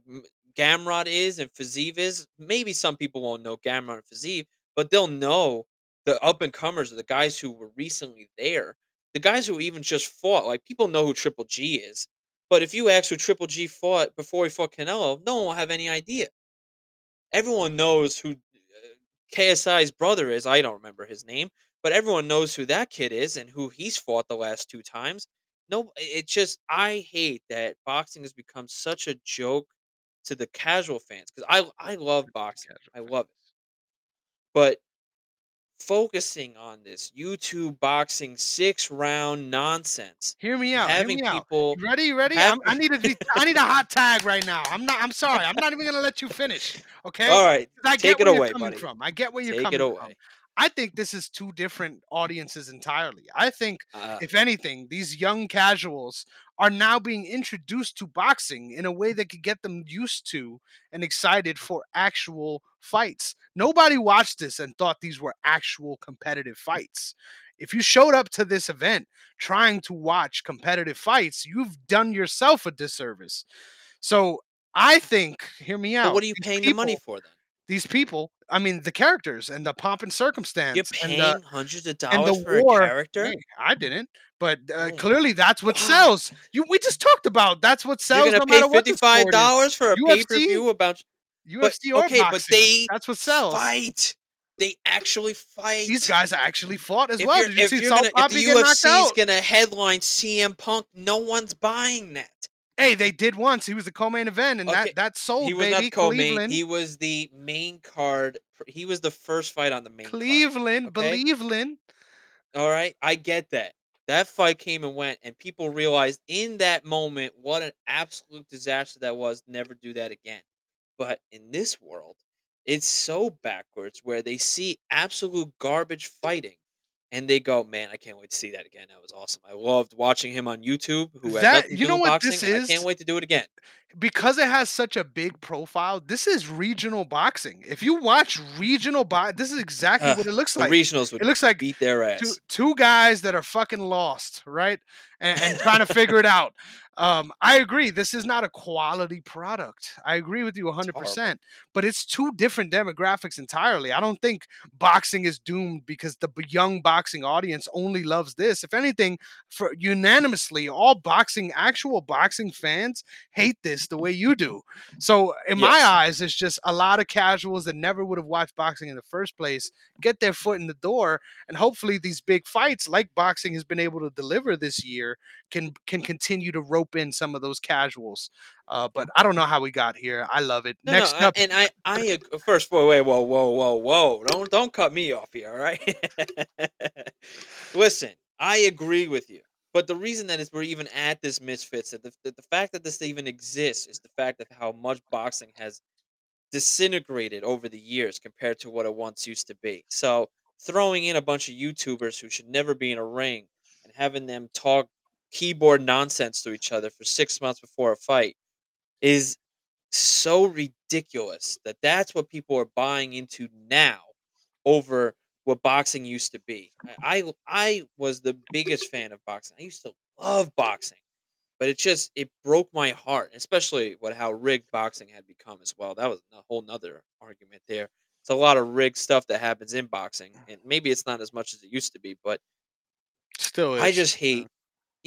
Gamrot is and Fiziev is? Maybe some people won't know Gamrot and Fiziev, but they'll know the up and comers, the guys who were recently there, the guys who even just fought. Like people know who Triple G is, but if you ask who Triple G fought before he fought Canelo, no one will have any idea. Everyone knows who uh, KSI's brother is. I don't remember his name, but everyone knows who that kid is and who he's fought the last two times. No, it just I hate that boxing has become such a joke to the casual fans because I I love boxing. I love it, but focusing on this YouTube boxing six round nonsense, Hear me out. Hear having me people You ready? Ready? have- I'm, need a I need a hot tag right now. I'm not. I'm sorry. I'm not even gonna let you finish. Okay. All right. I take get it where away, you're coming buddy. from. I get where you're Take coming it from. I think this is two different audiences entirely. I think, Uh, if anything, these young casuals are now being introduced to boxing in a way that could get them used to and excited for actual fights. Nobody watched this and thought these were actual competitive fights. If you showed up to this event trying to watch competitive fights, you've done yourself a disservice. So I think, hear me but out. what are you paying the money for then? these people, I mean, the characters and the pomp and circumstance. You're circumstance and the paying hundreds of and the dollars for a war. character? Hey, I didn't, but uh, Oh clearly that's what sells. You we just talked about that's what You're sells gonna no pay matter what the fifty-five is. dollars for a UFC, pay-per-view about but UFC or okay, but boxing. they That's what sells. fight. They actually fight. These guys actually fought as If well. you're Did you see you're Salt gonna if the get knocked UFC is out? gonna headline CM Punk, no one's buying that. Hey, they did once. He was the co-main event, and Okay, that that sold, he was baby. not co-main. Cleveland, He was the main card. He was the first fight on the main card. Cleveland, Okay, Believeland. all right, I get that. That fight came and went, and people realized in that moment what an absolute disaster that was. Never do that again. But in this world, it's so backwards where they see absolute garbage fighting and they go, Man, I can't wait to see that again. That was awesome. I loved watching him on YouTube, who had That nothing to you do know with what boxing, this and I can't wait to do it again. Because it has such a big profile, this is regional boxing. If you watch regional box, this is exactly Ugh, what it looks like. regionals It looks like beat their two ass. two guys that are fucking lost, right? And, and trying to figure it out. Um, I agree. This is not a quality product. I agree with you It's 100%. But it's two different demographics entirely. I don't think boxing is doomed because the young boxing audience only loves this. If anything, for unanimously, all boxing, actual boxing fans hate this the way you do. So, in my eyes, it's just a lot of casuals that never would have watched boxing in the first place get their foot in the door, and hopefully, these big fights, like boxing has been able to deliver this year, can can continue to rope in some of those casuals. Uh, but I don't know how we got here. I love it. No, no, Next I, up, and I, I first, wait, wait, whoa, whoa, whoa, whoa! Don't, don't cut me off here, all right? Listen, I agree with you, but the reason that is we're even at this misfits, that the, that the fact that this even exists, is the fact of how much boxing has disintegrated over the years compared to what it once used to be. So throwing in a bunch of YouTubers who should never be in a ring and having them talk keyboard nonsense to each other for six months before a fight is so ridiculous that that's what people are buying into now over what boxing used to be. I I, I was the biggest fan of boxing. I used to love boxing, but it just it broke my heart, especially what how rigged boxing had become as well. That was a whole nother argument there. It's a lot of rigged stuff that happens in boxing, and maybe it's not as much as it used to be, but still is. I just hate.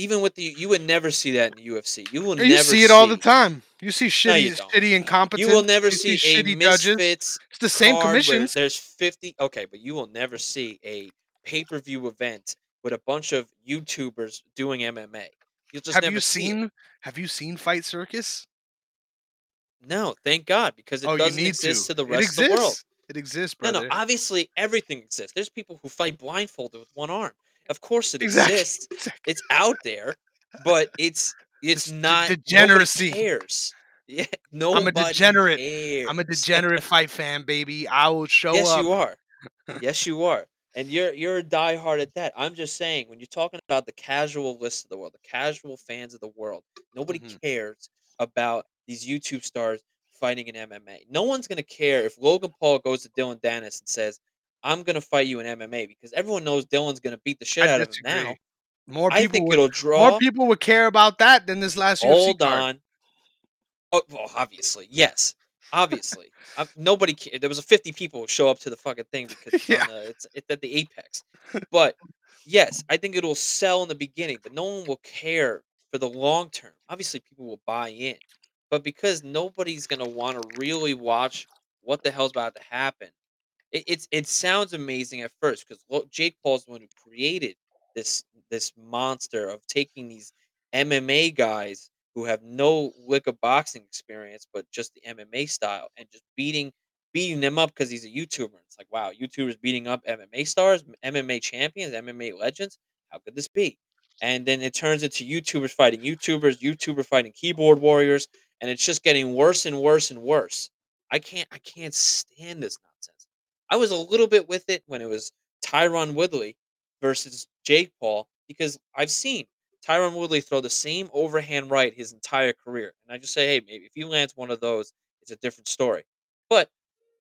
Even with the, you would never see that in the UFC. You will you never see it all the time. You see No, shitty, you shitty incompetence. You will never you see, a shitty judges. It's the same commissions. There's 50. Okay, but you will never see a pay per view event with a bunch of YouTubers doing MMA. You'll just Have never you see it. seen? Have you seen Fight Circus? No, thank God, because it oh, doesn't exist to. to the rest of the world. It exists, No, no, obviously everything exists. There's people who fight blindfolded with one arm. Of course it exactly. exists. exactly. It's out there, but it's it's It's not degeneracy. Cares. Yeah, nobody degenerate. Cares. I'm a degenerate fight fan, baby. I will show Yes, up. you are. yes, you are. And you're you're a diehard at that. I'm just saying, when you're talking about the casual list of the world, the casual fans of the world, nobody Mhm. cares about these YouTube stars fighting in MMA. No one's gonna care if Logan Paul goes to Dillon Danis and says, "I'm gonna fight you in MMA," because everyone knows Dillon's gonna beat the shit I out of him now. More I people think would. it'll draw. More people would care about that than this last UFC Hold card. on. Oh, well, obviously, yes, obviously. Uh, nobody. Ca- there was a fifty people show up to the fucking thing because it's, Yeah. the, it's it's at the apex. But yes, I think it'll sell in the beginning, but no one will care for the long term. Obviously, people will buy in, but because nobody's gonna want to really watch what the hell's about to happen, it, it's it sounds amazing at first because Jake Paul's the one who created this this monster of taking these MMA guys who have no lick of boxing experience, but just the MMA style, and just beating beating them up because he's a YouTuber. It's like, wow, YouTubers beating up MMA stars, MMA champions, MMA legends. How could this be? And then it turns into YouTubers fighting YouTubers, YouTuber fighting keyboard warriors, and it's just getting worse and worse and worse. I can't I can't stand this. I was a little bit with it when it was Tyron Woodley versus Jake Paul because I've seen Tyron Woodley throw the same overhand right his entire career. And I just say, hey, maybe if he lands one of those, it's a different story. But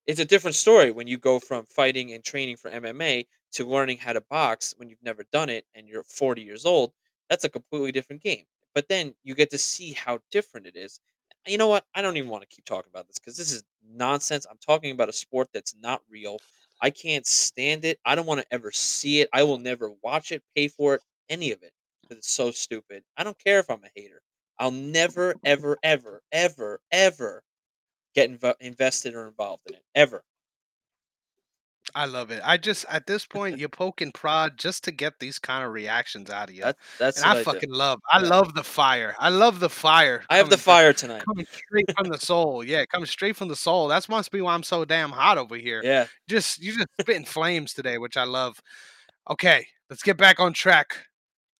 it's a different story when you go from fighting and training for MMA to learning how to box when you've never done it and you're 40 years old. That's a completely different game. But then you get to see how different it is. You know what? I don't even want to keep talking about this because this is nonsense. I'm talking about a sport that's not real. I can't stand it. I don't want to ever see it. I will never watch it, pay for it, any of it because it's so stupid. I don't care if I'm a hater. I'll never, ever, ever, ever, ever get inv- invested or involved in it ever. I love it. I just at this point you poke and prod just to get these kind of reactions out of you. That that's I I do. fucking love. I Yeah. love the fire. I love the fire. I have the from- fire tonight. coming straight from the soul. Yeah, coming straight from the soul. That's must be why I'm so damn hot over here. Yeah. Just you just spitting flames today, which I love. Okay, let's get back on track.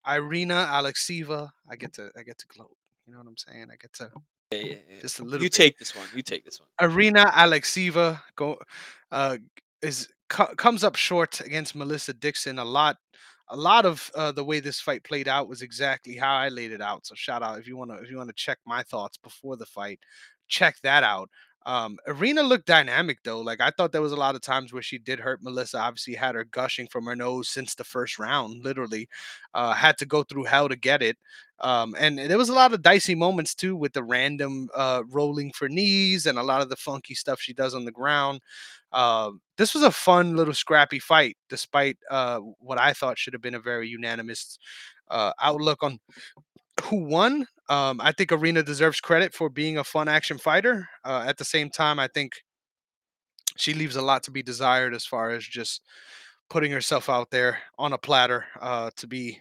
Irina Alekseeva. I get to I get to gloat. You know what I'm saying? I get to Yeah, yeah, yeah. just a little You bit. take this one. You take this one. Irina Alekseeva go uh is co- comes up short against Melissa Dixon a lot a lot of uh, the way this fight played out was exactly how I laid it out so shout out if you want to if you want to check my thoughts before the fight check that out um Irina looked dynamic though like I thought there was a lot of times where she did hurt Melissa obviously had her gushing from her nose since the first round literally uh had to go through hell to get it um, and there was a lot of dicey moments too with the random uh, rolling for knees and a lot of the funky stuff she does on the ground. Uh, this was a fun little scrappy fight, despite uh, what I thought should have been a very unanimous uh, outlook on who won. Um, I think Irina deserves credit for being a fun action fighter. Uh, at the same time, I think she leaves a lot to be desired as far as just putting herself out there on a platter uh, to be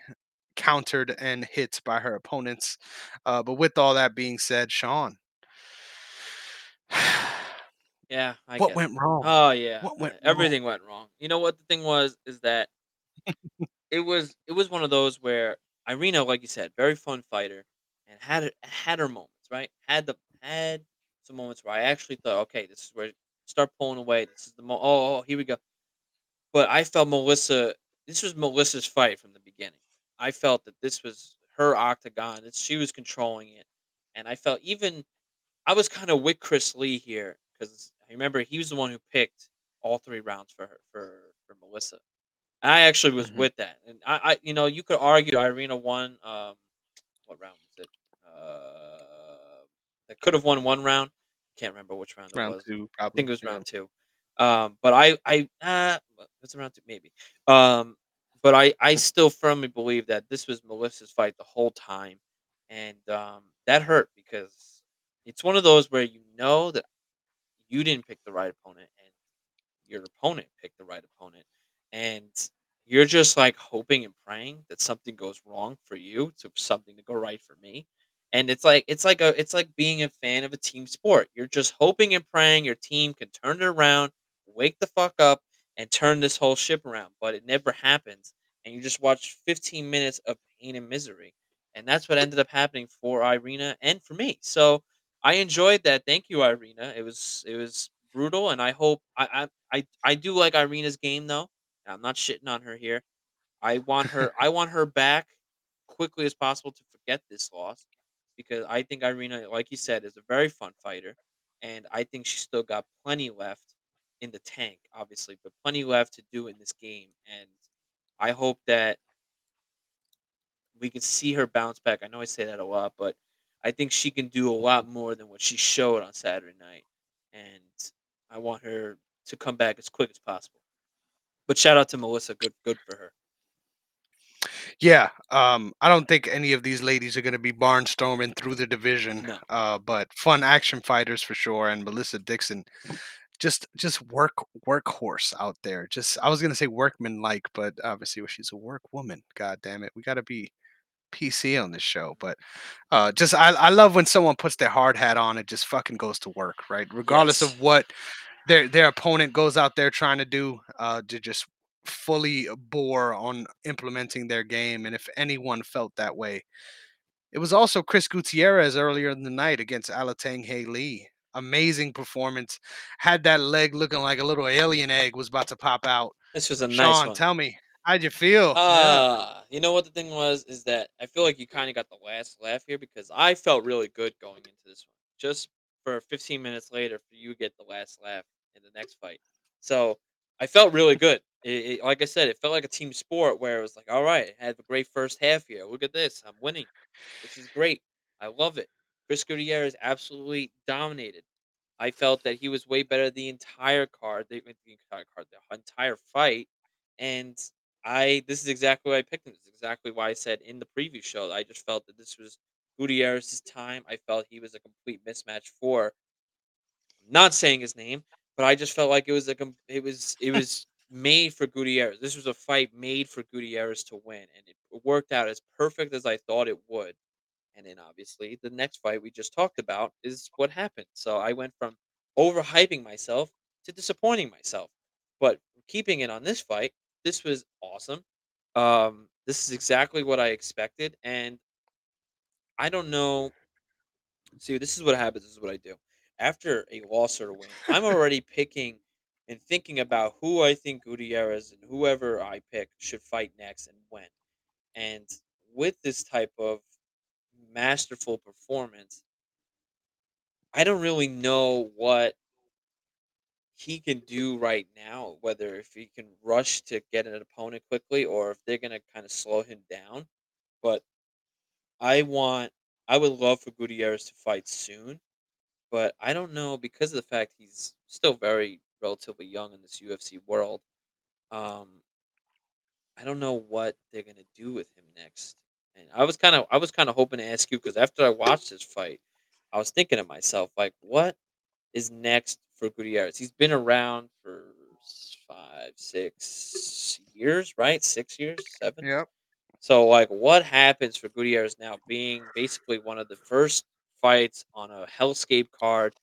countered and hit by her opponents. Uh, but with all that being said, Sean, Yeah, I what it. went wrong? Oh yeah, What went everything went wrong. You know what the thing was is that it was it was one of those where Irina, like you said, very fun fighter, and had had her moments, right? Had the had some moments where I actually thought, okay, this is where start pulling away. This is the mo. Oh, oh, here we go. But I felt Melissa. This was Melissa's fight from the beginning. I felt that this was her octagon. That she was controlling it, and I felt even I was kind of with Chris Lee here because I remember he was the one who picked all three rounds for her for for Melissa. I actually was Mhm. with that, and I, I, you know, you could argue Irina won. Um, what round was it? Uh, that could have won one round. Can't remember which round it round was. two, I think it was yeah. round two. Um, but I, I, uh, it's around two, maybe. Um, but I, I still firmly believe that this was Melissa's fight the whole time, and um, that hurt because it's one of those where you know that you didn't pick the right opponent, and your opponent picked the right opponent, and you're just like hoping and praying that something goes wrong for you, to something to go right for me. And it's like it's like a it's like being a fan of a team sport. You're just hoping and praying your team can turn it around, wake the fuck up, and turn this whole ship around. But it never happens, and you just watch 15 minutes of pain and misery. And that's what ended up happening for Irina and for me. So I enjoyed that. Thank you, Irina. It was it was brutal, and I hope I I I, I do like Irina's game though. I'm not shitting on her here. I want her I want her back quickly as possible to forget this loss because I think Irina, like you said, is a very fun fighter, and I think she's still got plenty left in the tank, obviously, but plenty left to do in this game. And I hope that we can see her bounce back. I know I say that a lot, but I think she can do a lot more than what she showed on Saturday night, and I want her to come back as quick as possible. But shout out to Melissa, good good for her. Yeah, um, I don't think any of these ladies are going to be barnstorming through the division. No. Uh, but fun action fighters for sure. And Melissa Dixon, just just work workhorse out there. Just I was going to say workman like, but obviously she's a work woman. God damn it, we got to be PC on this show. But uh, just I I love when someone puts their hard hat on and just fucking goes to work, right? Regardless Yes. of what their their opponent goes out there trying to do, uh, to just fully bore on implementing their game. And if anyone felt that way, it was also Chris Gutierrez earlier in the night against Alatengheili. Amazing performance. Had that leg looking like a little alien egg was about to pop out. This was a nice Sean, one. tell me, how'd you feel? Yeah. Uh, you know what the thing was is that I feel like you kind of got the last laugh here because I felt really good going into this one. Just for 15 minutes later, for you to get the last laugh in the next fight. So I felt really good. It, it- like I said, it felt like a team sport where it was like, all right, I had a great first half here. Look at this, I'm winning. This is great. I love it. Chris Gutierrez absolutely dominated. I felt that he was way better the entire card, the, the entire card, the entire fight, and I this is exactly why I picked him. This is exactly why I said in the preview show. I just felt that this was Gutierrez's time. I felt he was a complete mismatch for not saying his name, but I just felt like it was a it was it was made for Gutierrez. This was a fight made for Gutierrez to win, and it worked out as perfect as I thought it would. And then obviously the next fight we just talked about is what happened. So I went from overhyping myself to disappointing myself. But keeping it on this fight, this was awesome. Um, this is exactly what I expected, and I don't know. See, this is what happens. This is what I do after a loss or a win. I'm already picking and thinking about who I think Gutierrez and whoever I pick should fight next and when. And with this type of masterful performance, I don't really know what he can do right now, whether if he can rush to get an opponent quickly or if they're gonna kind of slow him down. But I want I would love for Gutierrez to fight soon, but I don't know because of the fact he's still very relatively young in this UFC world. Um, I don't know what they're gonna do with him next. And I was kind of I was kind of hoping to ask you because after I watched this fight, I was thinking to myself like, what is next for Gutierrez? He's been around for five, six years, right? Six years, seven. Yep. So, like, what happens for Gutierrez now being basically one of the first fights on a Hellscape card?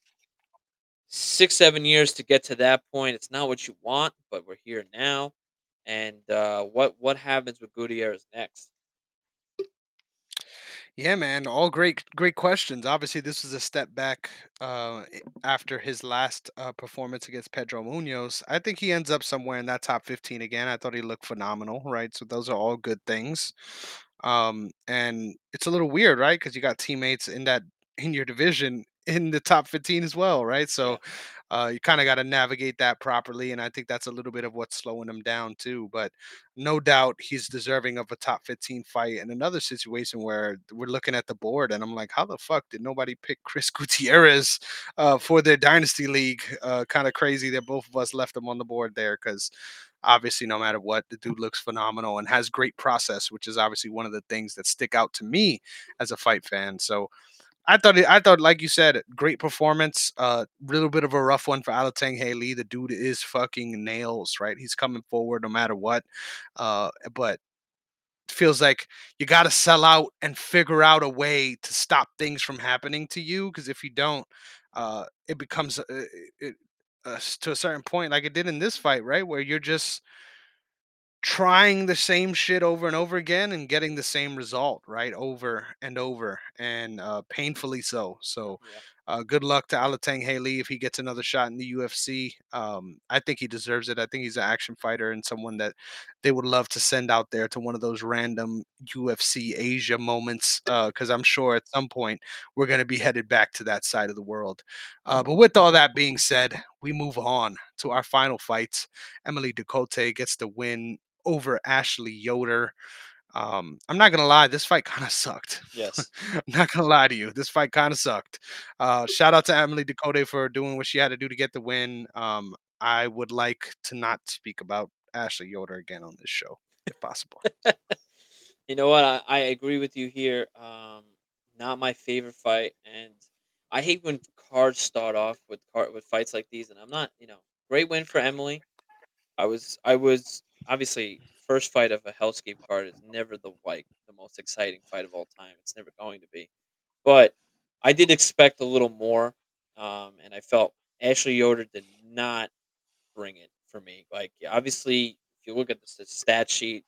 Six, seven years to get to that point. It's not what you want, but we're here now. And uh, what what happens with Gutierrez next? Yeah, man. All great, great questions. Obviously, this was a step back uh, after his last uh, performance against Pedro Munhoz. I think he ends up somewhere in that top 15 again. I thought he looked phenomenal, right? So those are all good things. Um, and it's a little weird, right? Because you got teammates in that in your division in the top 15 as well, right? So uh, you kind of got to navigate that properly, and I think that's a little bit of what's slowing him down too. But no doubt he's deserving of a top 15 fight. And another situation where we're looking at the board, and I'm like, how the fuck did nobody pick Chris Gutierrez uh, for their dynasty league? Uh, kind of crazy that both of us left him on the board there because obviously no matter what the dude looks phenomenal and has great process which is obviously one of the things that stick out to me as a fight fan so I thought it, I thought like you said, great performance. A uh, little bit of a rough one for Alatengheili. The dude is fucking nails, right? He's coming forward no matter what. Uh, but feels like you got to sell out and figure out a way to stop things from happening to you. Because if you don't, uh, it becomes uh, it, uh, to a certain point, like it did in this fight, right, where you're just trying the same shit over and over again and getting the same result right over and over and uh, painfully so so yeah, uh, good luck to Alatengheili if he gets another shot in the UFC. Um, I think he deserves it. I think he's an action fighter and someone that they would love to send out there to one of those random UFC Asia moments because I'm sure at some point we're going to be headed back to that side of the world. Uh, but with all that being said, we move on to our final fights. Emily Ducote gets the win over Ashley Yoder. Um, I'm not gonna lie, this fight kind of sucked. yes. I'm not gonna lie to you, this fight kind of sucked. Uh, shout out to Emily Ducote for doing what she had to do to get the win. Um, I would like to not speak about Ashley Yoder again on this show, if possible. You know what? I, I agree with you here. Um, not my favorite fight, and I hate when cards start off with card with fights like these. And I'm not, you know, great win for Emily. I was I was obviously first fight of a Hellscape card is never the like the most exciting fight of all time. It's never going to be. But I did expect a little more. Um, and I felt Ashley Yoder did not bring it for me. Like obviously if you look at the stat sheet,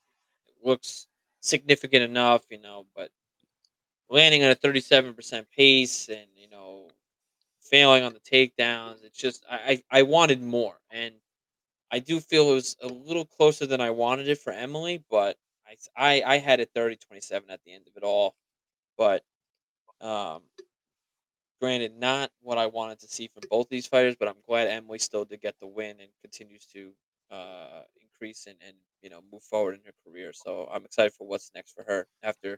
it looks significant enough, you know, but landing at a 37% pace and, you know, failing on the takedowns, it's just I, I, I wanted more. And I do feel it was a little closer than I wanted it for Emily, but I I had it 30-27 at the end of it all, but, um granted, not what I wanted to see from both these fighters, but I'm glad Emily still did get the win and continues to, uh, increase and and, you know, move forward in her career, so I'm excited for what's next for her after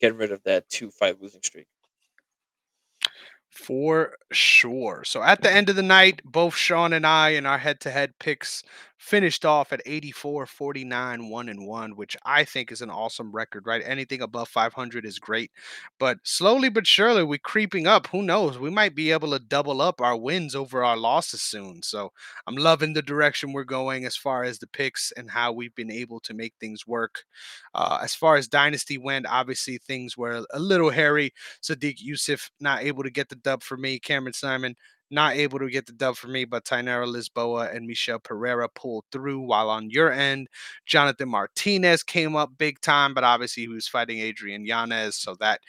getting rid of that two-fight losing streak. For sure. So at the end of the night, both Sean and I in our head-to-head picks finished off at 84, 49, 1 and 1, which I think is an awesome record, right? Anything above 500 is great. But slowly but surely, we're creeping up. Who knows? We might be able to double up our wins over our losses soon. So I'm loving the direction we're going as far as the picks and how we've been able to make things work. Uh, as far as Dynasty went, obviously things were a little hairy. Sodiq Yussuf not able to get the dub for me. Cameron Saaiman not able to get the dub for me, but Tainara Lisboa and Michel Pereira pulled through. While on your end, Jonathan Martinez came up big time, but obviously he was fighting Adrian Yanez, so that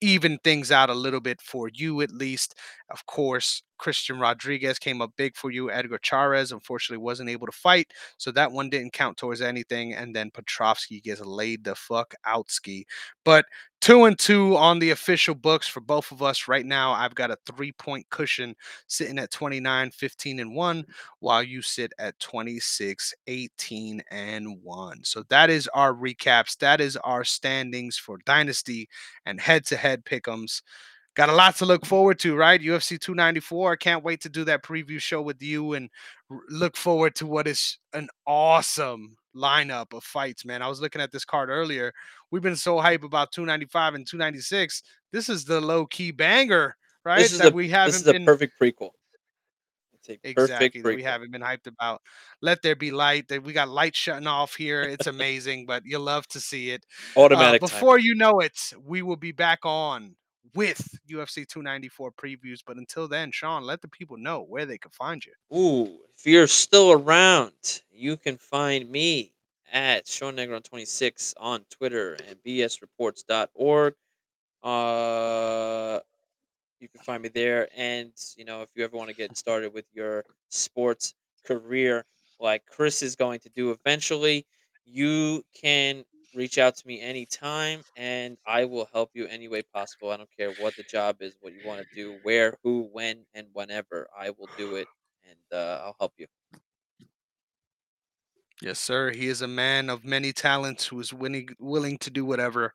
even things out a little bit for you at least. Of course, Christian Rodriguez came up big for you. Edgar Chairez unfortunately wasn't able to fight, so that one didn't count towards anything. And then Petroski gets laid the fuck out ski. But two and two on the official books for both of us right now. I've got a three point cushion sitting at 29, 15 and 1, while you sit at 26, 18 and 1. So that is our recaps. That is our standings for Dynasty and head to head pick'ems. Got a lot to look forward to, right? UFC 294. I can't wait to do that preview show with you and look forward to what is an awesome lineup of fights, man. I was looking at this card earlier. We've been so hype about 295 and 296. This is the low key banger, This right? is That a we this is haven't been perfect prequel. It's a perfect prequel. exactly we haven't been hyped about. Let there be light. That we got light shutting off here. It's amazing, but you'll love to see it. Uh, Automatic timing. before you know it, we will be back on with UFC 294 previews. But until then, Sean, let the people know where they can find you. Ooh, if you're still around, you can find me at Sean Negron 26 on Twitter and bsreports.org. Uh, you can find me there. And, you know, if you ever want to get started with your sports career, like Chris is going to do eventually, you can reach out to me anytime and I will help you any way possible. I don't care what the job is, what you want to do, where, who, when, and whenever. I will do it and uh, I'll help you. Yes, sir. He is a man of many talents who is winning, willing to do whatever.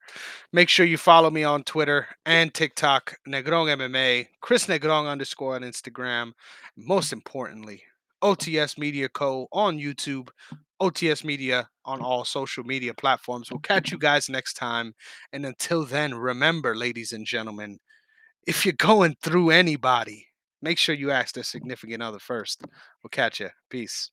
Make sure you follow me on Twitter and TikTok, Negron MMA, Chris Negron underscore on Instagram. Most importantly, OTS Media Co. on YouTube, OTS Media on mm. all social media platforms. We'll catch you mm-hmm. guys next time. And until then, remember, ladies and gentlemen, if you're going through anybody, make sure you ask their significant other first. We'll catch you. Peace.